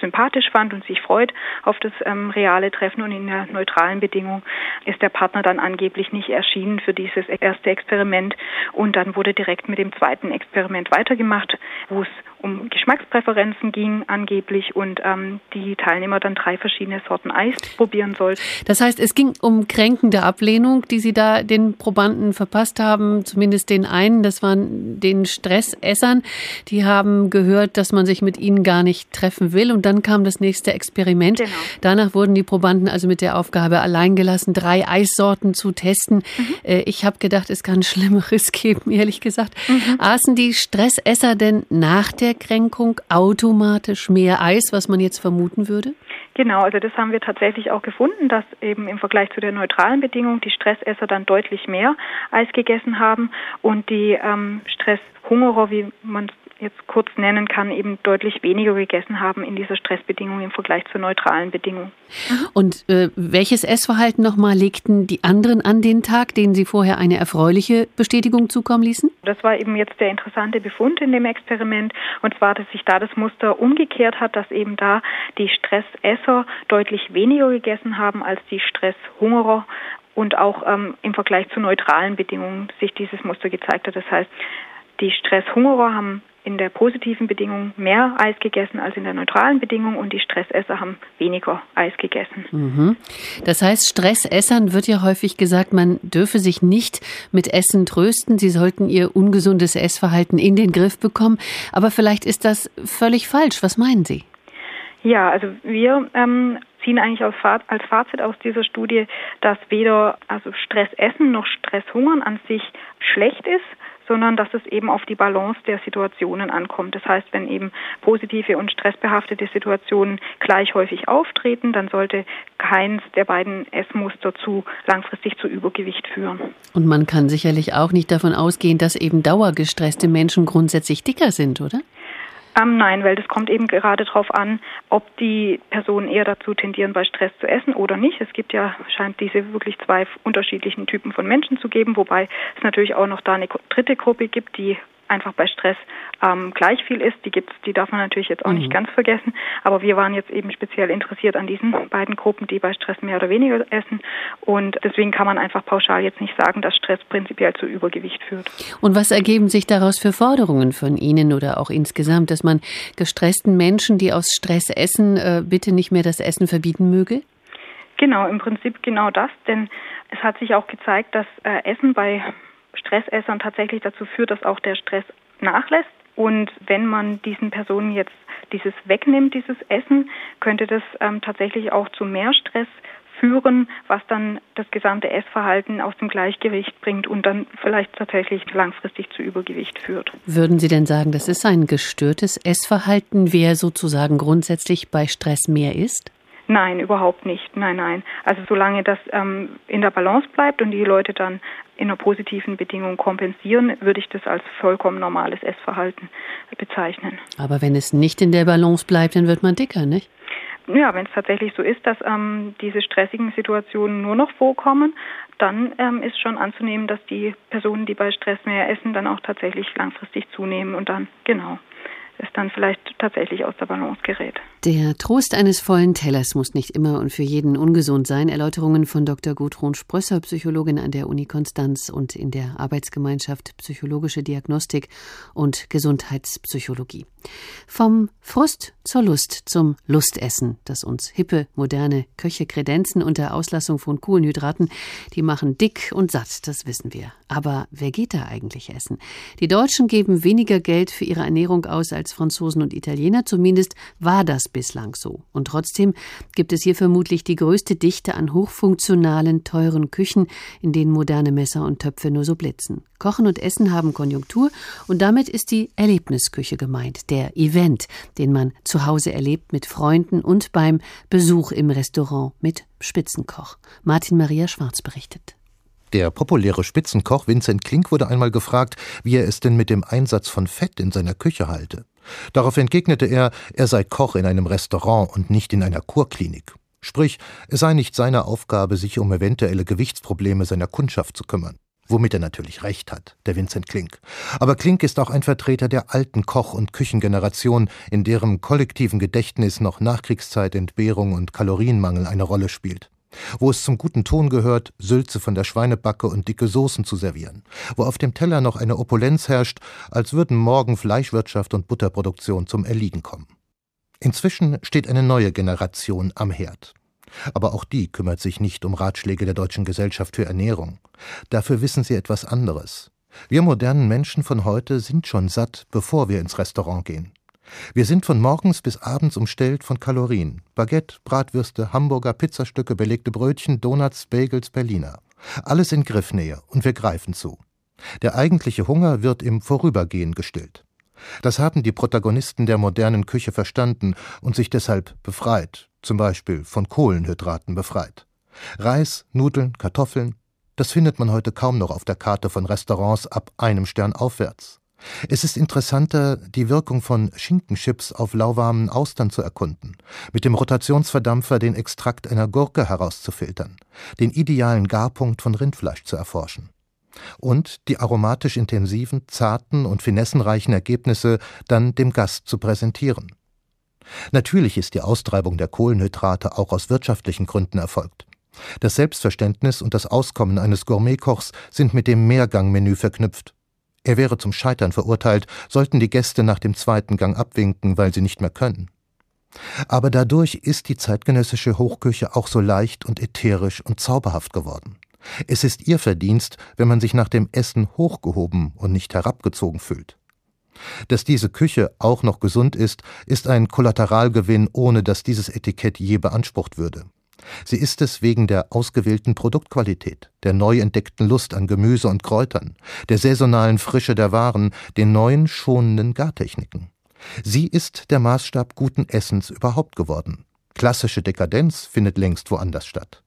sympathisch fand und sich freut auf das ähm, reale Treffen. Und in der neutralen Bedingung ist der Partner dann angeblich nicht erschienen für dieses erste Experiment. Und dann wurde direkt mit dem zweiten Experiment weitergemacht, wo es um Geschmackspräferenzen ging angeblich und ähm, die Teilnehmer dann drei verschiedene Sorten Eis probieren sollten. Das heißt, es ging um kränkende Ablehnung, die Sie da den Probanden verpasst haben, zumindest den einen, das waren den Stressessern. Die haben gehört, dass man sich mit ihnen gar nicht treffen will und dann kam das nächste Experiment. Genau. Danach wurden die Probanden also mit der Aufgabe alleingelassen, drei Eissorten zu testen. Mhm. Äh, ich habe gedacht, es kann Schlimmeres geben, ehrlich gesagt. Mhm. Aßen die Stressesser denn nach der Kränkung automatisch mehr Eis, was man jetzt vermuten würde? Genau, also das haben wir tatsächlich auch gefunden, dass eben im Vergleich zu der neutralen Bedingung die Stressesser dann deutlich mehr Eis gegessen haben und die ähm, Stresshungerer, wie man jetzt kurz nennen kann, eben deutlich weniger gegessen haben in dieser Stressbedingung im Vergleich zur neutralen Bedingung. Mhm. Und äh, welches Essverhalten nochmal legten die anderen an den Tag, denen Sie vorher eine erfreuliche Bestätigung zukommen ließen? Das war eben jetzt der interessante Befund in dem Experiment. Und zwar, dass sich da das Muster umgekehrt hat, dass eben da die Stressesser deutlich weniger gegessen haben als die Stresshungerer und auch ähm, im Vergleich zu neutralen Bedingungen sich dieses Muster gezeigt hat. Das heißt, die Stresshungerer haben in der positiven Bedingung mehr Eis gegessen als in der neutralen Bedingung und die Stressesser haben weniger Eis gegessen. Mhm. Das heißt, Stressessern wird ja häufig gesagt, man dürfe sich nicht mit Essen trösten, sie sollten ihr ungesundes Essverhalten in den Griff bekommen. Aber vielleicht ist das völlig falsch. Was meinen Sie? Ja, also wir ähm, ziehen eigentlich als Fazit aus dieser Studie, dass weder also Stressessen noch Stresshungern an sich schlecht ist, sondern dass es eben auf die Balance der Situationen ankommt. Das heißt, wenn eben positive und stressbehaftete Situationen gleich häufig auftreten, dann sollte keins der beiden Essmuster zu langfristig zu Übergewicht führen. Und man kann sicherlich auch nicht davon ausgehen, dass eben dauergestresste Menschen grundsätzlich dicker sind, oder? Ähm, nein, weil das kommt eben gerade darauf an, ob die Personen eher dazu tendieren, bei Stress zu essen oder nicht. Es gibt ja, scheint diese wirklich zwei unterschiedlichen Typen von Menschen zu geben, wobei es natürlich auch noch da eine dritte Gruppe gibt, die einfach bei Stress ähm, gleich viel ist. Die gibt's, die darf man natürlich jetzt auch mhm. nicht ganz vergessen. Aber wir waren jetzt eben speziell interessiert an diesen beiden Gruppen, die bei Stress mehr oder weniger essen. Und deswegen kann man einfach pauschal jetzt nicht sagen, dass Stress prinzipiell zu Übergewicht führt. Und was ergeben sich daraus für Forderungen von Ihnen oder auch insgesamt, dass man gestressten Menschen, die aus Stress essen, äh, bitte nicht mehr das Essen verbieten möge? Genau, im Prinzip genau das, denn es hat sich auch gezeigt, dass äh, Essen bei Stressessern tatsächlich dazu führt, dass auch der Stress nachlässt. Und wenn man diesen Personen jetzt dieses wegnimmt, dieses Essen, könnte das ähm, tatsächlich auch zu mehr Stress führen, was dann das gesamte Essverhalten aus dem Gleichgewicht bringt und dann vielleicht tatsächlich langfristig zu Übergewicht führt. Würden Sie denn sagen, das ist ein gestörtes Essverhalten, wer sozusagen grundsätzlich bei Stress mehr isst? Nein, überhaupt nicht. Nein, nein. Also solange das ähm, in der Balance bleibt und die Leute dann in einer positiven Bedingung kompensieren, würde ich das als vollkommen normales Essverhalten bezeichnen. Aber wenn es nicht in der Balance bleibt, dann wird man dicker, nicht? Ja, wenn es tatsächlich so ist, dass ähm, diese stressigen Situationen nur noch vorkommen, dann ähm, ist schon anzunehmen, dass die Personen, die bei Stress mehr essen, dann auch tatsächlich langfristig zunehmen und dann, genau es dann vielleicht tatsächlich aus der Balance gerät. Der Trost eines vollen Tellers muss nicht immer und für jeden ungesund sein. Erläuterungen von Dr. Gudrun Sprösser, Psychologin an der Uni Konstanz und in der Arbeitsgemeinschaft Psychologische Diagnostik und Gesundheitspsychologie. Vom Frust zur Lust zum Lustessen, das uns hippe, moderne Köche kredenzen unter Auslassung von Kohlenhydraten, die machen dick und satt, das wissen wir. Aber wer geht da eigentlich essen? Die Deutschen geben weniger Geld für ihre Ernährung aus als Franzosen und Italiener, zumindest war das bislang so. Und trotzdem gibt es hier vermutlich die größte Dichte an hochfunktionalen, teuren Küchen, in denen moderne Messer und Töpfe nur so blitzen. Kochen und Essen haben Konjunktur und damit ist die Erlebnisküche gemeint, der Event, den man zu Hause erlebt mit Freunden und beim Besuch im Restaurant mit Spitzenkoch. Martin Maria Schwarz berichtet. Der populäre Spitzenkoch Vincent Klink wurde einmal gefragt, wie er es denn mit dem Einsatz von Fett in seiner Küche halte. Darauf entgegnete er, er sei Koch in einem Restaurant und nicht in einer Kurklinik. Sprich, es sei nicht seine Aufgabe, sich um eventuelle Gewichtsprobleme seiner Kundschaft zu kümmern. Womit er natürlich recht hat, der Vincent Klink. Aber Klink ist auch ein Vertreter der alten Koch- und Küchengeneration, in deren kollektiven Gedächtnis noch Nachkriegszeit-Entbehrung und Kalorienmangel eine Rolle spielt. Wo es zum guten Ton gehört, Sülze von der Schweinebacke und dicke Soßen zu servieren. Wo auf dem Teller noch eine Opulenz herrscht, als würden morgen Fleischwirtschaft und Butterproduktion zum Erliegen kommen. Inzwischen steht eine neue Generation am Herd. Aber auch die kümmert sich nicht um Ratschläge der Deutschen Gesellschaft für Ernährung. Dafür wissen sie etwas anderes. Wir modernen Menschen von heute sind schon satt, bevor wir ins Restaurant gehen. Wir sind von morgens bis abends umstellt von Kalorien. Baguette, Bratwürste, Hamburger, Pizzastücke, belegte Brötchen, Donuts, Bagels, Berliner. Alles in Griffnähe und wir greifen zu. Der eigentliche Hunger wird im Vorübergehen gestillt. Das haben die Protagonisten der modernen Küche verstanden und sich deshalb befreit, zum Beispiel von Kohlenhydraten befreit. Reis, Nudeln, Kartoffeln, das findet man heute kaum noch auf der Karte von Restaurants ab einem Stern aufwärts. Es ist interessanter, die Wirkung von Schinkenchips auf lauwarmen Austern zu erkunden, mit dem Rotationsverdampfer den Extrakt einer Gurke herauszufiltern, den idealen Garpunkt von Rindfleisch zu erforschen und die aromatisch intensiven, zarten und finessenreichen Ergebnisse dann dem Gast zu präsentieren. Natürlich ist die Austreibung der Kohlenhydrate auch aus wirtschaftlichen Gründen erfolgt. Das Selbstverständnis und das Auskommen eines Gourmetkochs sind mit dem Mehrgangmenü verknüpft. Er wäre zum Scheitern verurteilt, sollten die Gäste nach dem zweiten Gang abwinken, weil sie nicht mehr können. Aber dadurch ist die zeitgenössische Hochküche auch so leicht und ätherisch und zauberhaft geworden. Es ist ihr Verdienst, wenn man sich nach dem Essen hochgehoben und nicht herabgezogen fühlt. Dass diese Küche auch noch gesund ist, ist ein Kollateralgewinn, ohne dass dieses Etikett je beansprucht würde. Sie ist es wegen der ausgewählten Produktqualität, der neu entdeckten Lust an Gemüse und Kräutern, der saisonalen Frische der Waren, den neuen schonenden Gartechniken. Sie ist der Maßstab guten Essens überhaupt geworden. Klassische Dekadenz findet längst woanders statt.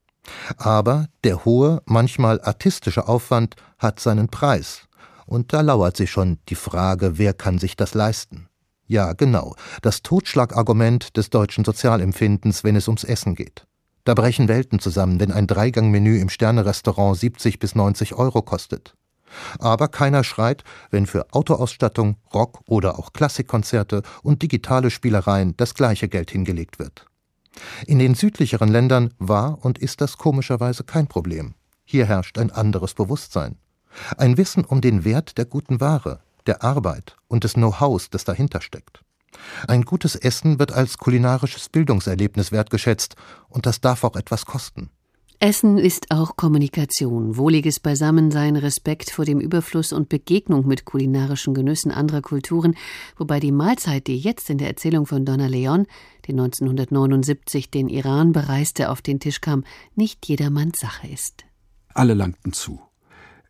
Aber der hohe, manchmal artistische Aufwand hat seinen Preis. Und da lauert sich schon die Frage, wer kann sich das leisten? Ja, genau, das Totschlagargument des deutschen Sozialempfindens, wenn es ums Essen geht. Da brechen Welten zusammen, wenn ein Dreigangmenü im Sternerestaurant 70 bis 90 Euro kostet. Aber keiner schreit, wenn für Autoausstattung, Rock oder auch Klassikkonzerte und digitale Spielereien das gleiche Geld hingelegt wird. In den südlicheren Ländern war und ist das komischerweise kein Problem. Hier herrscht ein anderes Bewusstsein. Ein Wissen um den Wert der guten Ware, der Arbeit und des Know-hows, das dahinter steckt. Ein gutes Essen wird als kulinarisches Bildungserlebnis wertgeschätzt, und das darf auch etwas kosten. Essen ist auch Kommunikation, wohliges Beisammensein, Respekt vor dem Überfluss und Begegnung mit kulinarischen Genüssen anderer Kulturen, wobei die Mahlzeit, die jetzt in der Erzählung von Donna Leon, die 1979 den Iran bereiste, auf den Tisch kam, nicht jedermanns Sache ist. Alle langten zu.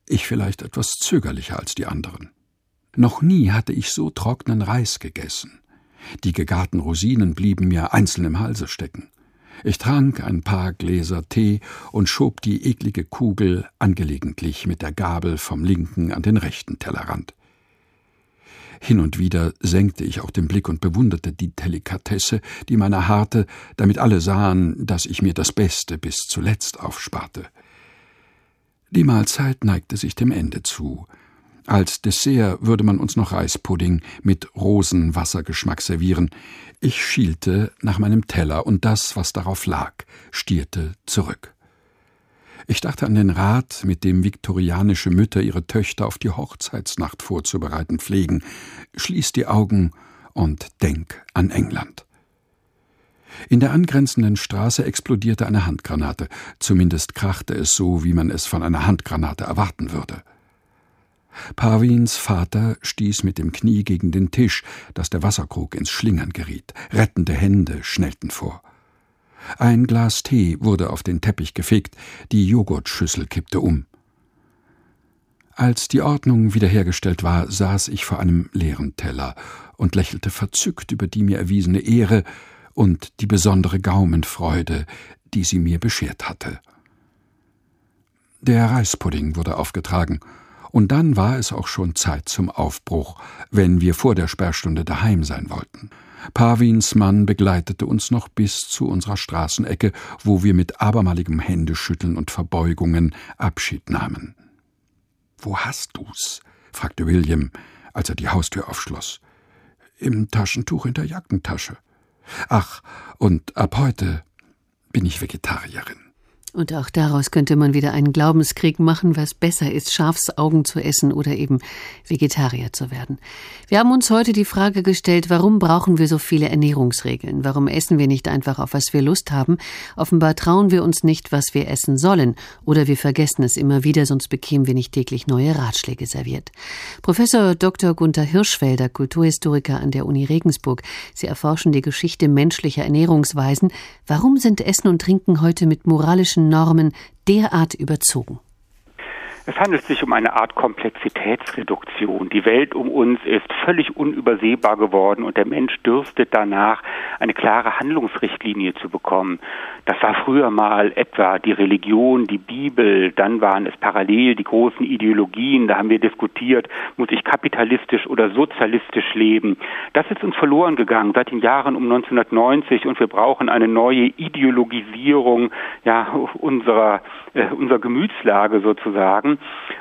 Ich vielleicht etwas zögerlicher als die anderen. Noch nie hatte ich so trockenen Reis gegessen. Die gegarten Rosinen blieben mir einzeln im Halse stecken. Ich trank ein paar Gläser Tee und schob die eklige Kugel angelegentlich mit der Gabel vom linken an den rechten Tellerrand. Hin und wieder senkte ich auch den Blick und bewunderte die Delikatesse, die meiner harrte, damit alle sahen, dass ich mir das Beste bis zuletzt aufsparte. Die Mahlzeit neigte sich dem Ende zu. Als Dessert würde man uns noch Reispudding mit Rosenwassergeschmack servieren. Ich schielte nach meinem Teller und das, was darauf lag, stierte zurück. Ich dachte an den Rat, mit dem viktorianische Mütter ihre Töchter auf die Hochzeitsnacht vorzubereiten pflegen. Schließ die Augen und denk an England. In der angrenzenden Straße explodierte eine Handgranate, zumindest krachte es so, wie man es von einer Handgranate erwarten würde. Parvins Vater stieß mit dem Knie gegen den Tisch, dass der Wasserkrug ins Schlingern geriet. Rettende Hände schnellten vor. Ein Glas Tee wurde auf den Teppich gefegt, die Joghurtschüssel kippte um. Als die Ordnung wiederhergestellt war, saß ich vor einem leeren Teller und lächelte verzückt über die mir erwiesene Ehre und die besondere Gaumenfreude, die sie mir beschert hatte. Der Reispudding wurde aufgetragen, und dann war es auch schon Zeit zum Aufbruch, wenn wir vor der Sperrstunde daheim sein wollten. Pavins Mann begleitete uns noch bis zu unserer Straßenecke, wo wir mit abermaligem Händeschütteln und Verbeugungen Abschied nahmen. Wo hast du's? fragte William, als er die Haustür aufschloss. Im Taschentuch in der Jackentasche. Ach, und ab heute bin ich Vegetarierin. Und auch daraus könnte man wieder einen Glaubenskrieg machen, was besser ist, Schafsaugen zu essen oder eben Vegetarier zu werden. Wir haben uns heute die Frage gestellt, warum brauchen wir so viele Ernährungsregeln? Warum essen wir nicht einfach auf was wir Lust haben? Offenbar trauen wir uns nicht, was wir essen sollen, oder wir vergessen es immer wieder, sonst bekämen wir nicht täglich neue Ratschläge serviert. Professor Dr. Gunther Hirschfelder, Kulturhistoriker an der Uni Regensburg, Sie erforschen die Geschichte menschlicher Ernährungsweisen. Warum sind Essen und Trinken heute mit moralischen Normen derart überzogen? Es handelt sich um eine Art Komplexitätsreduktion. Die Welt um uns ist völlig unübersehbar geworden und der Mensch dürstet danach, eine klare Handlungsrichtlinie zu bekommen. Das war früher mal etwa die Religion, die Bibel, dann waren es parallel die großen Ideologien, da haben wir diskutiert, muss ich kapitalistisch oder sozialistisch leben. Das ist uns verloren gegangen seit den Jahren um 1990 und wir brauchen eine neue Ideologisierung ja, unserer, äh, unserer Gemütslage sozusagen.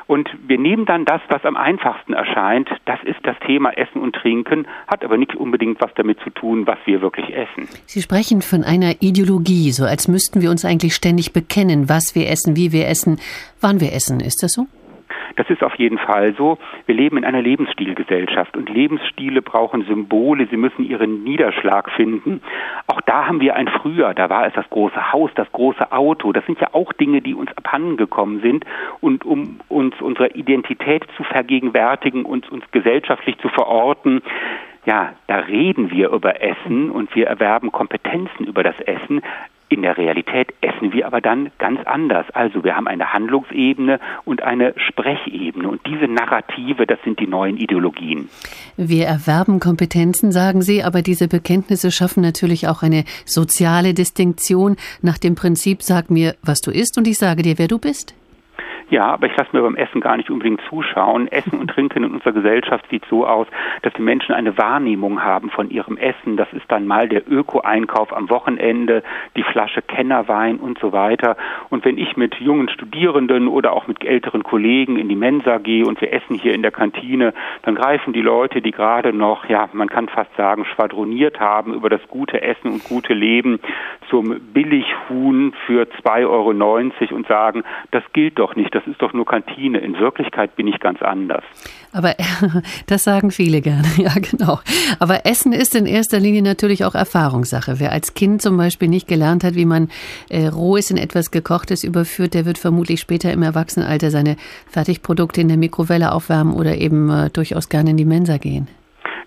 Und wir nehmen dann das, was am einfachsten erscheint, das ist das Thema Essen und Trinken, hat aber nicht unbedingt was damit zu tun, was wir wirklich essen. Sie sprechen von einer Ideologie, so als müssten wir uns eigentlich ständig bekennen, was wir essen, wie wir essen, wann wir essen. Ist das so? Das ist auf jeden Fall so. Wir leben in einer Lebensstilgesellschaft und Lebensstile brauchen Symbole, sie müssen ihren Niederschlag finden. Auch da haben wir ein Früher, da war es das große Haus, das große Auto. Das sind ja auch Dinge, die uns abhandengekommen sind und um uns unsere Identität zu vergegenwärtigen und uns gesellschaftlich zu verorten, ja, da reden wir über Essen und wir erwerben Kompetenzen über das Essen. In der Realität essen wir aber dann ganz anders. Also wir haben eine Handlungsebene und eine Sprechebene. Und diese Narrative, das sind die neuen Ideologien. Wir erwerben Kompetenzen, sagen Sie, aber diese Bekenntnisse schaffen natürlich auch eine soziale Distinktion nach dem Prinzip, sag mir, was du isst und ich sage dir, wer du bist. Ja, aber ich lasse mir beim Essen gar nicht unbedingt zuschauen. Essen und Trinken in unserer Gesellschaft sieht so aus, dass die Menschen eine Wahrnehmung haben von ihrem Essen. Das ist dann mal der Öko-Einkauf am Wochenende, die Flasche Kennerwein und so weiter. Und wenn ich mit jungen Studierenden oder auch mit älteren Kollegen in die Mensa gehe und wir essen hier in der Kantine, dann greifen die Leute, die gerade noch, ja, man kann fast sagen, schwadroniert haben über das gute Essen und gute Leben, zum Billighuhn für 2,90 Euro und sagen, das gilt doch nicht, das ist doch nur Kantine. In Wirklichkeit bin ich ganz anders. Aber das sagen viele gerne, ja genau. Aber Essen ist in erster Linie natürlich auch Erfahrungssache. Wer als Kind zum Beispiel nicht gelernt hat, wie man äh, rohes in etwas gekochtes überführt, der wird vermutlich später im Erwachsenenalter seine Fertigprodukte in der Mikrowelle aufwärmen oder eben äh, durchaus gerne in die Mensa gehen.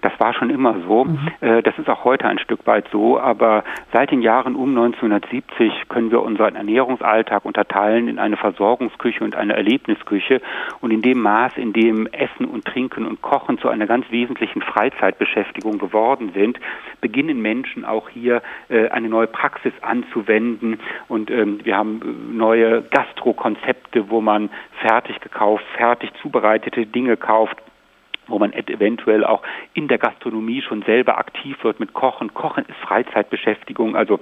Das war schon immer so. Mhm. Äh, das ist auch heute ein Stück weit so. Aber seit den Jahren um 1970 können wir unseren Ernährungsalltag unterteilen in eine Versorgungsküche und eine Erlebnisküche. Und in dem Maß, in dem Essen und Trinken und Kochen zu einer ganz wesentlichen Freizeitbeschäftigung geworden sind, beginnen Menschen auch hier äh, eine neue Praxis anzuwenden. Und ähm, wir haben äh, neue Gastrokonzepte, wo man fertig gekauft, fertig zubereitete Dinge kauft wo man eventuell auch in der Gastronomie schon selber aktiv wird mit Kochen. Kochen ist Freizeitbeschäftigung, also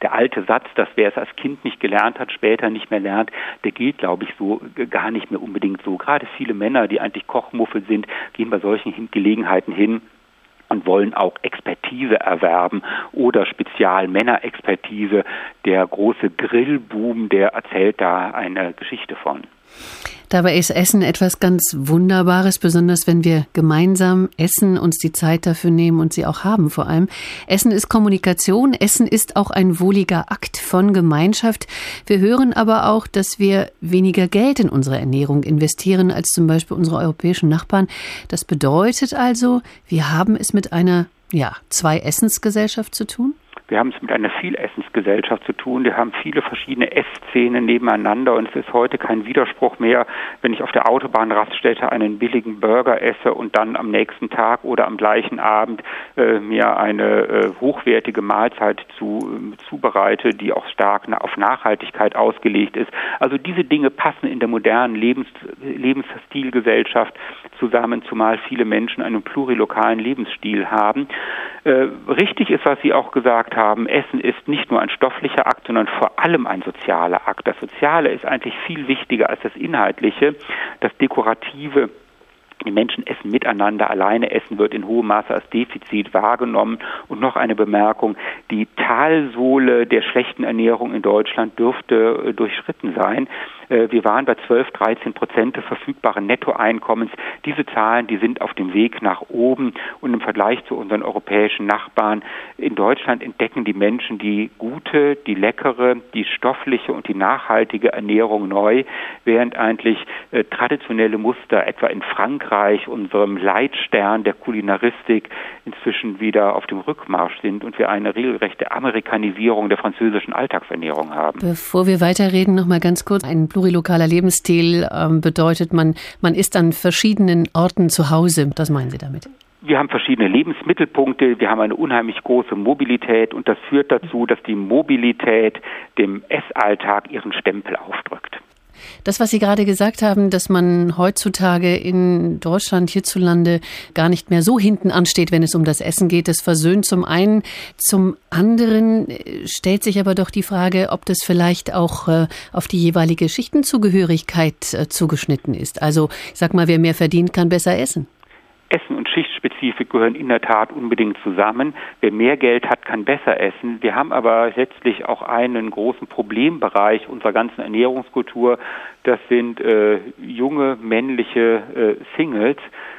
der alte Satz, dass wer es als Kind nicht gelernt hat, später nicht mehr lernt, der gilt, glaube ich, so gar nicht mehr unbedingt so. Gerade viele Männer, die eigentlich Kochmuffel sind, gehen bei solchen Gelegenheiten hin und wollen auch Expertise erwerben oder Spezialmännerexpertise. Der große Grillboom, der erzählt da eine Geschichte von. Dabei ist Essen etwas ganz Wunderbares, besonders wenn wir gemeinsam essen, uns die Zeit dafür nehmen und sie auch haben vor allem. Essen ist Kommunikation, Essen ist auch ein wohliger Akt von Gemeinschaft. Wir hören aber auch, dass wir weniger Geld in unsere Ernährung investieren als zum Beispiel unsere europäischen Nachbarn. Das bedeutet also, wir haben es mit einer ja, Zwei-Essensgesellschaft zu tun? Wir haben es mit einer Vielessensgesellschaft zu tun. Wir haben viele verschiedene Essszenen nebeneinander und es ist heute kein Widerspruch mehr, wenn ich auf der Autobahnraststätte einen billigen Burger esse und dann am nächsten Tag oder am gleichen Abend äh, mir eine äh, hochwertige Mahlzeit zu, äh, zubereite, die auch stark auf Nachhaltigkeit ausgelegt ist. Also diese Dinge passen in der modernen Lebens, Lebensstilgesellschaft zusammen, zumal viele Menschen einen plurilokalen Lebensstil haben. Äh, richtig ist, was Sie auch gesagt haben, Essen ist nicht nur ein stofflicher Akt, sondern vor allem ein sozialer Akt. Das Soziale ist eigentlich viel wichtiger als das Inhaltliche. Das Dekorative die Menschen essen miteinander, alleine essen wird in hohem Maße als Defizit wahrgenommen. Und noch eine Bemerkung, die Talsohle der schlechten Ernährung in Deutschland dürfte äh, durchschritten sein. Äh, wir waren bei 12, 13 Prozent des verfügbaren Nettoeinkommens. Diese Zahlen, die sind auf dem Weg nach oben und im Vergleich zu unseren europäischen Nachbarn in Deutschland entdecken die Menschen die gute, die leckere, die stoffliche und die nachhaltige Ernährung neu, während eigentlich äh, traditionelle Muster etwa in Frankreich, unserem Leitstern der Kulinaristik, inzwischen wieder auf dem Rückmarsch sind und wir eine regelrechte Amerikanisierung der französischen Alltagsernährung haben. Bevor wir weiterreden, noch mal ganz kurz ein plurilokaler Lebensstil ähm, bedeutet, man, man ist an verschiedenen Orten zu Hause. Das meinen Sie damit? Wir haben verschiedene Lebensmittelpunkte, wir haben eine unheimlich große Mobilität und das führt dazu, dass die Mobilität dem Essalltag ihren Stempel aufdrückt. Das, was Sie gerade gesagt haben, dass man heutzutage in Deutschland hierzulande gar nicht mehr so hinten ansteht, wenn es um das Essen geht, das versöhnt zum einen. Zum anderen äh, stellt sich aber doch die Frage, ob das vielleicht auch äh, auf die jeweilige Schichtenzugehörigkeit äh, zugeschnitten ist. Also, ich sag mal, wer mehr verdient, kann besser essen. Essen und Schichtspezifik gehören in der Tat unbedingt zusammen. Wer mehr Geld hat, kann besser essen. Wir haben aber letztlich auch einen großen Problembereich unserer ganzen Ernährungskultur. Das sind äh, junge männliche äh, Singles,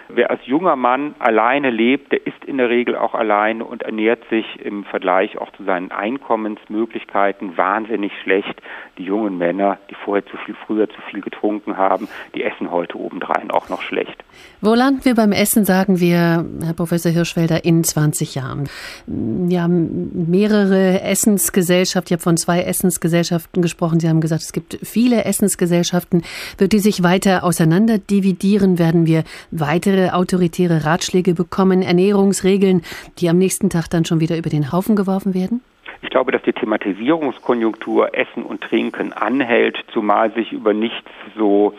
Wer als junger Mann alleine lebt, der ist in der Regel auch alleine und ernährt sich im Vergleich auch zu seinen Einkommensmöglichkeiten wahnsinnig schlecht. Die jungen Männer, die vorher zu viel, früher zu viel getrunken haben, die essen heute obendrein auch noch schlecht. Wo landen wir beim Essen, sagen wir, Herr Professor Hirschwälder, in 20 Jahren? Wir haben mehrere Essensgesellschaften, ich habe von zwei Essensgesellschaften gesprochen. Sie haben gesagt, es gibt viele Essensgesellschaften. Wird die sich weiter auseinander dividieren? Werden wir weitere autoritäre Ratschläge bekommen, Ernährungsregeln, die am nächsten Tag dann schon wieder über den Haufen geworfen werden? Ich glaube, dass die Thematisierungskonjunktur Essen und Trinken anhält, zumal sich über nichts so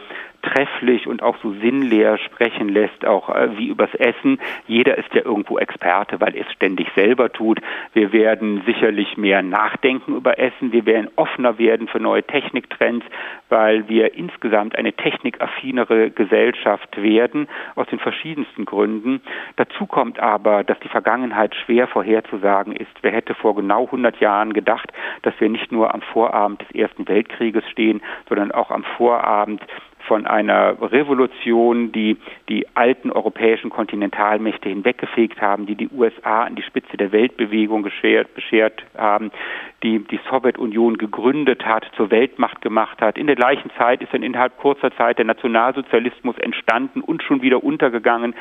trefflich und auch so sinnleer sprechen lässt, auch äh, wie übers Essen. Jeder ist ja irgendwo Experte, weil er es ständig selber tut. Wir werden sicherlich mehr nachdenken über Essen. Wir werden offener werden für neue Techniktrends, weil wir insgesamt eine technikaffinere Gesellschaft werden, aus den verschiedensten Gründen. Dazu kommt aber, dass die Vergangenheit schwer vorherzusagen ist. Wer hätte vor genau 100 Jahren gedacht, dass wir nicht nur am Vorabend des Ersten Weltkrieges stehen, sondern auch am Vorabend von einer Revolution, die die alten europäischen Kontinentalmächte hinweggefegt haben, die die USA an die Spitze der Weltbewegung beschert, beschert haben, die die Sowjetunion gegründet hat, zur Weltmacht gemacht hat. In der gleichen Zeit ist dann innerhalb kurzer Zeit der Nationalsozialismus entstanden und schon wieder untergegangen.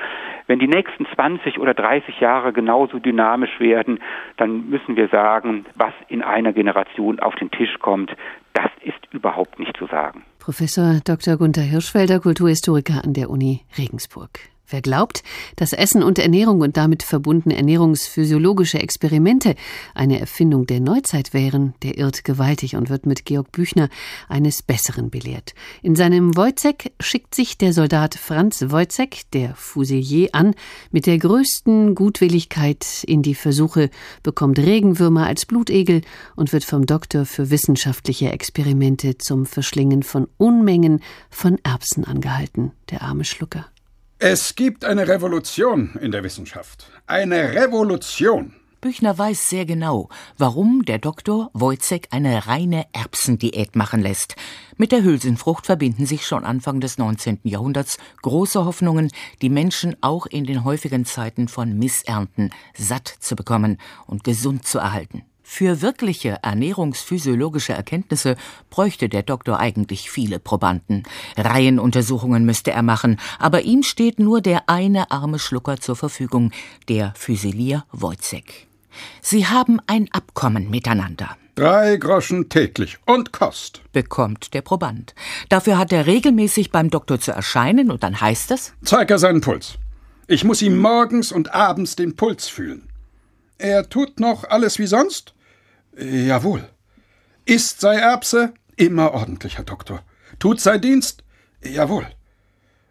Wenn die nächsten 20 oder 30 Jahre genauso dynamisch werden, dann müssen wir sagen, was in einer Generation auf den Tisch kommt, das ist überhaupt nicht zu sagen. Professor Dr. Gunther Hirschfelder, Kulturhistoriker an der Uni Regensburg. Wer glaubt, dass Essen und Ernährung und damit verbundene ernährungsphysiologische Experimente eine Erfindung der Neuzeit wären, der irrt gewaltig und wird mit Georg Büchner eines Besseren belehrt. In seinem Wojzeck schickt sich der Soldat Franz Wojzeck, der Fusilier, an, mit der größten Gutwilligkeit in die Versuche, bekommt Regenwürmer als Blutegel und wird vom Doktor für wissenschaftliche Experimente zum Verschlingen von Unmengen von Erbsen angehalten, der arme Schlucker. Es gibt eine Revolution in der Wissenschaft. Eine Revolution. Büchner weiß sehr genau, warum der Doktor Wojcek eine reine Erbsendiät machen lässt. Mit der Hülsenfrucht verbinden sich schon Anfang des 19. Jahrhunderts große Hoffnungen, die Menschen auch in den häufigen Zeiten von Missernten satt zu bekommen und gesund zu erhalten. Für wirkliche ernährungsphysiologische Erkenntnisse bräuchte der Doktor eigentlich viele Probanden. Reihenuntersuchungen müsste er machen, aber ihm steht nur der eine arme Schlucker zur Verfügung, der Füsilier Wojcek. Sie haben ein Abkommen miteinander. Drei Groschen täglich und Kost. Bekommt der Proband. Dafür hat er regelmäßig beim Doktor zu erscheinen und dann heißt es: Zeig er seinen Puls. Ich muss ihm morgens und abends den Puls fühlen. Er tut noch alles wie sonst? Jawohl. Ist sei Erbse? Immer ordentlich, Herr Doktor. Tut sei Dienst? Jawohl.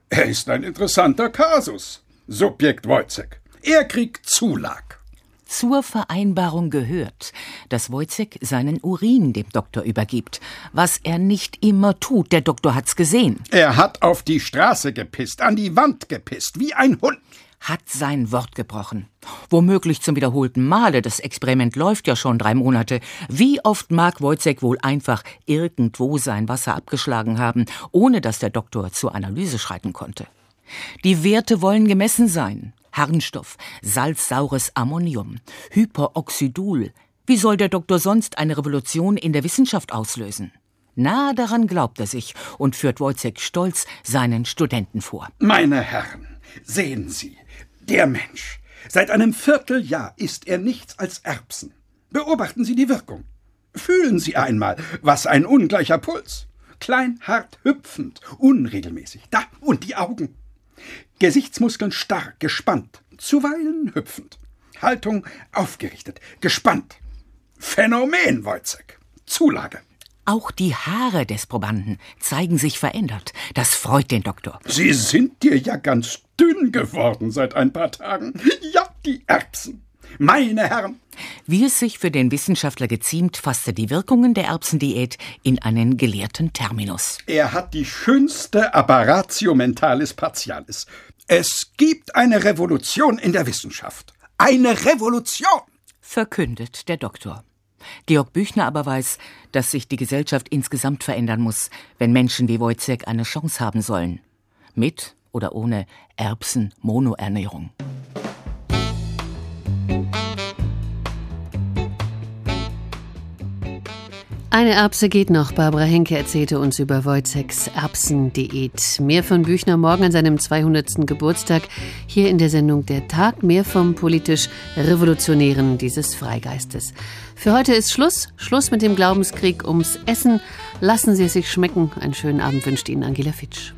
Er ist ein interessanter Kasus. Subjekt Wojcek. Er kriegt Zulag. Zur Vereinbarung gehört, dass Wojcek seinen Urin dem Doktor übergibt, was er nicht immer tut. Der Doktor hat's gesehen. Er hat auf die Straße gepisst, an die Wand gepisst, wie ein Hund hat sein Wort gebrochen. Womöglich zum wiederholten Male, das Experiment läuft ja schon drei Monate. Wie oft mag Wojcek wohl einfach irgendwo sein Wasser abgeschlagen haben, ohne dass der Doktor zur Analyse schreiten konnte? Die Werte wollen gemessen sein. Harnstoff, salzsaures Ammonium, Hyperoxidul. Wie soll der Doktor sonst eine Revolution in der Wissenschaft auslösen? Na, daran glaubt er sich und führt Wojcek stolz seinen Studenten vor. Meine Herren, sehen Sie, der Mensch. Seit einem Vierteljahr isst er nichts als Erbsen. Beobachten Sie die Wirkung. Fühlen Sie einmal, was ein ungleicher Puls. Klein, hart, hüpfend, unregelmäßig. Da, und die Augen. Gesichtsmuskeln stark, gespannt, zuweilen hüpfend. Haltung aufgerichtet, gespannt. Phänomen, Wojcek. Zulage. Auch die Haare des Probanden zeigen sich verändert. Das freut den Doktor. Sie sind dir ja ganz dünn geworden seit ein paar Tagen. Ja, die Erbsen. Meine Herren. Wie es sich für den Wissenschaftler geziemt, fasste die Wirkungen der Erbsendiät in einen gelehrten Terminus. Er hat die schönste Apparatio mentalis partialis. Es gibt eine Revolution in der Wissenschaft. Eine Revolution! verkündet der Doktor. Georg Büchner aber weiß, dass sich die Gesellschaft insgesamt verändern muss, wenn Menschen wie Wojciech eine Chance haben sollen. Mit oder ohne Erbsen-Monoernährung. Eine Erbse geht noch. Barbara Henke erzählte uns über Wojceks Erbsendiät. Mehr von Büchner morgen an seinem 200. Geburtstag hier in der Sendung Der Tag. Mehr vom politisch Revolutionären dieses Freigeistes. Für heute ist Schluss. Schluss mit dem Glaubenskrieg ums Essen. Lassen Sie es sich schmecken. Einen schönen Abend wünscht Ihnen Angela Fitsch.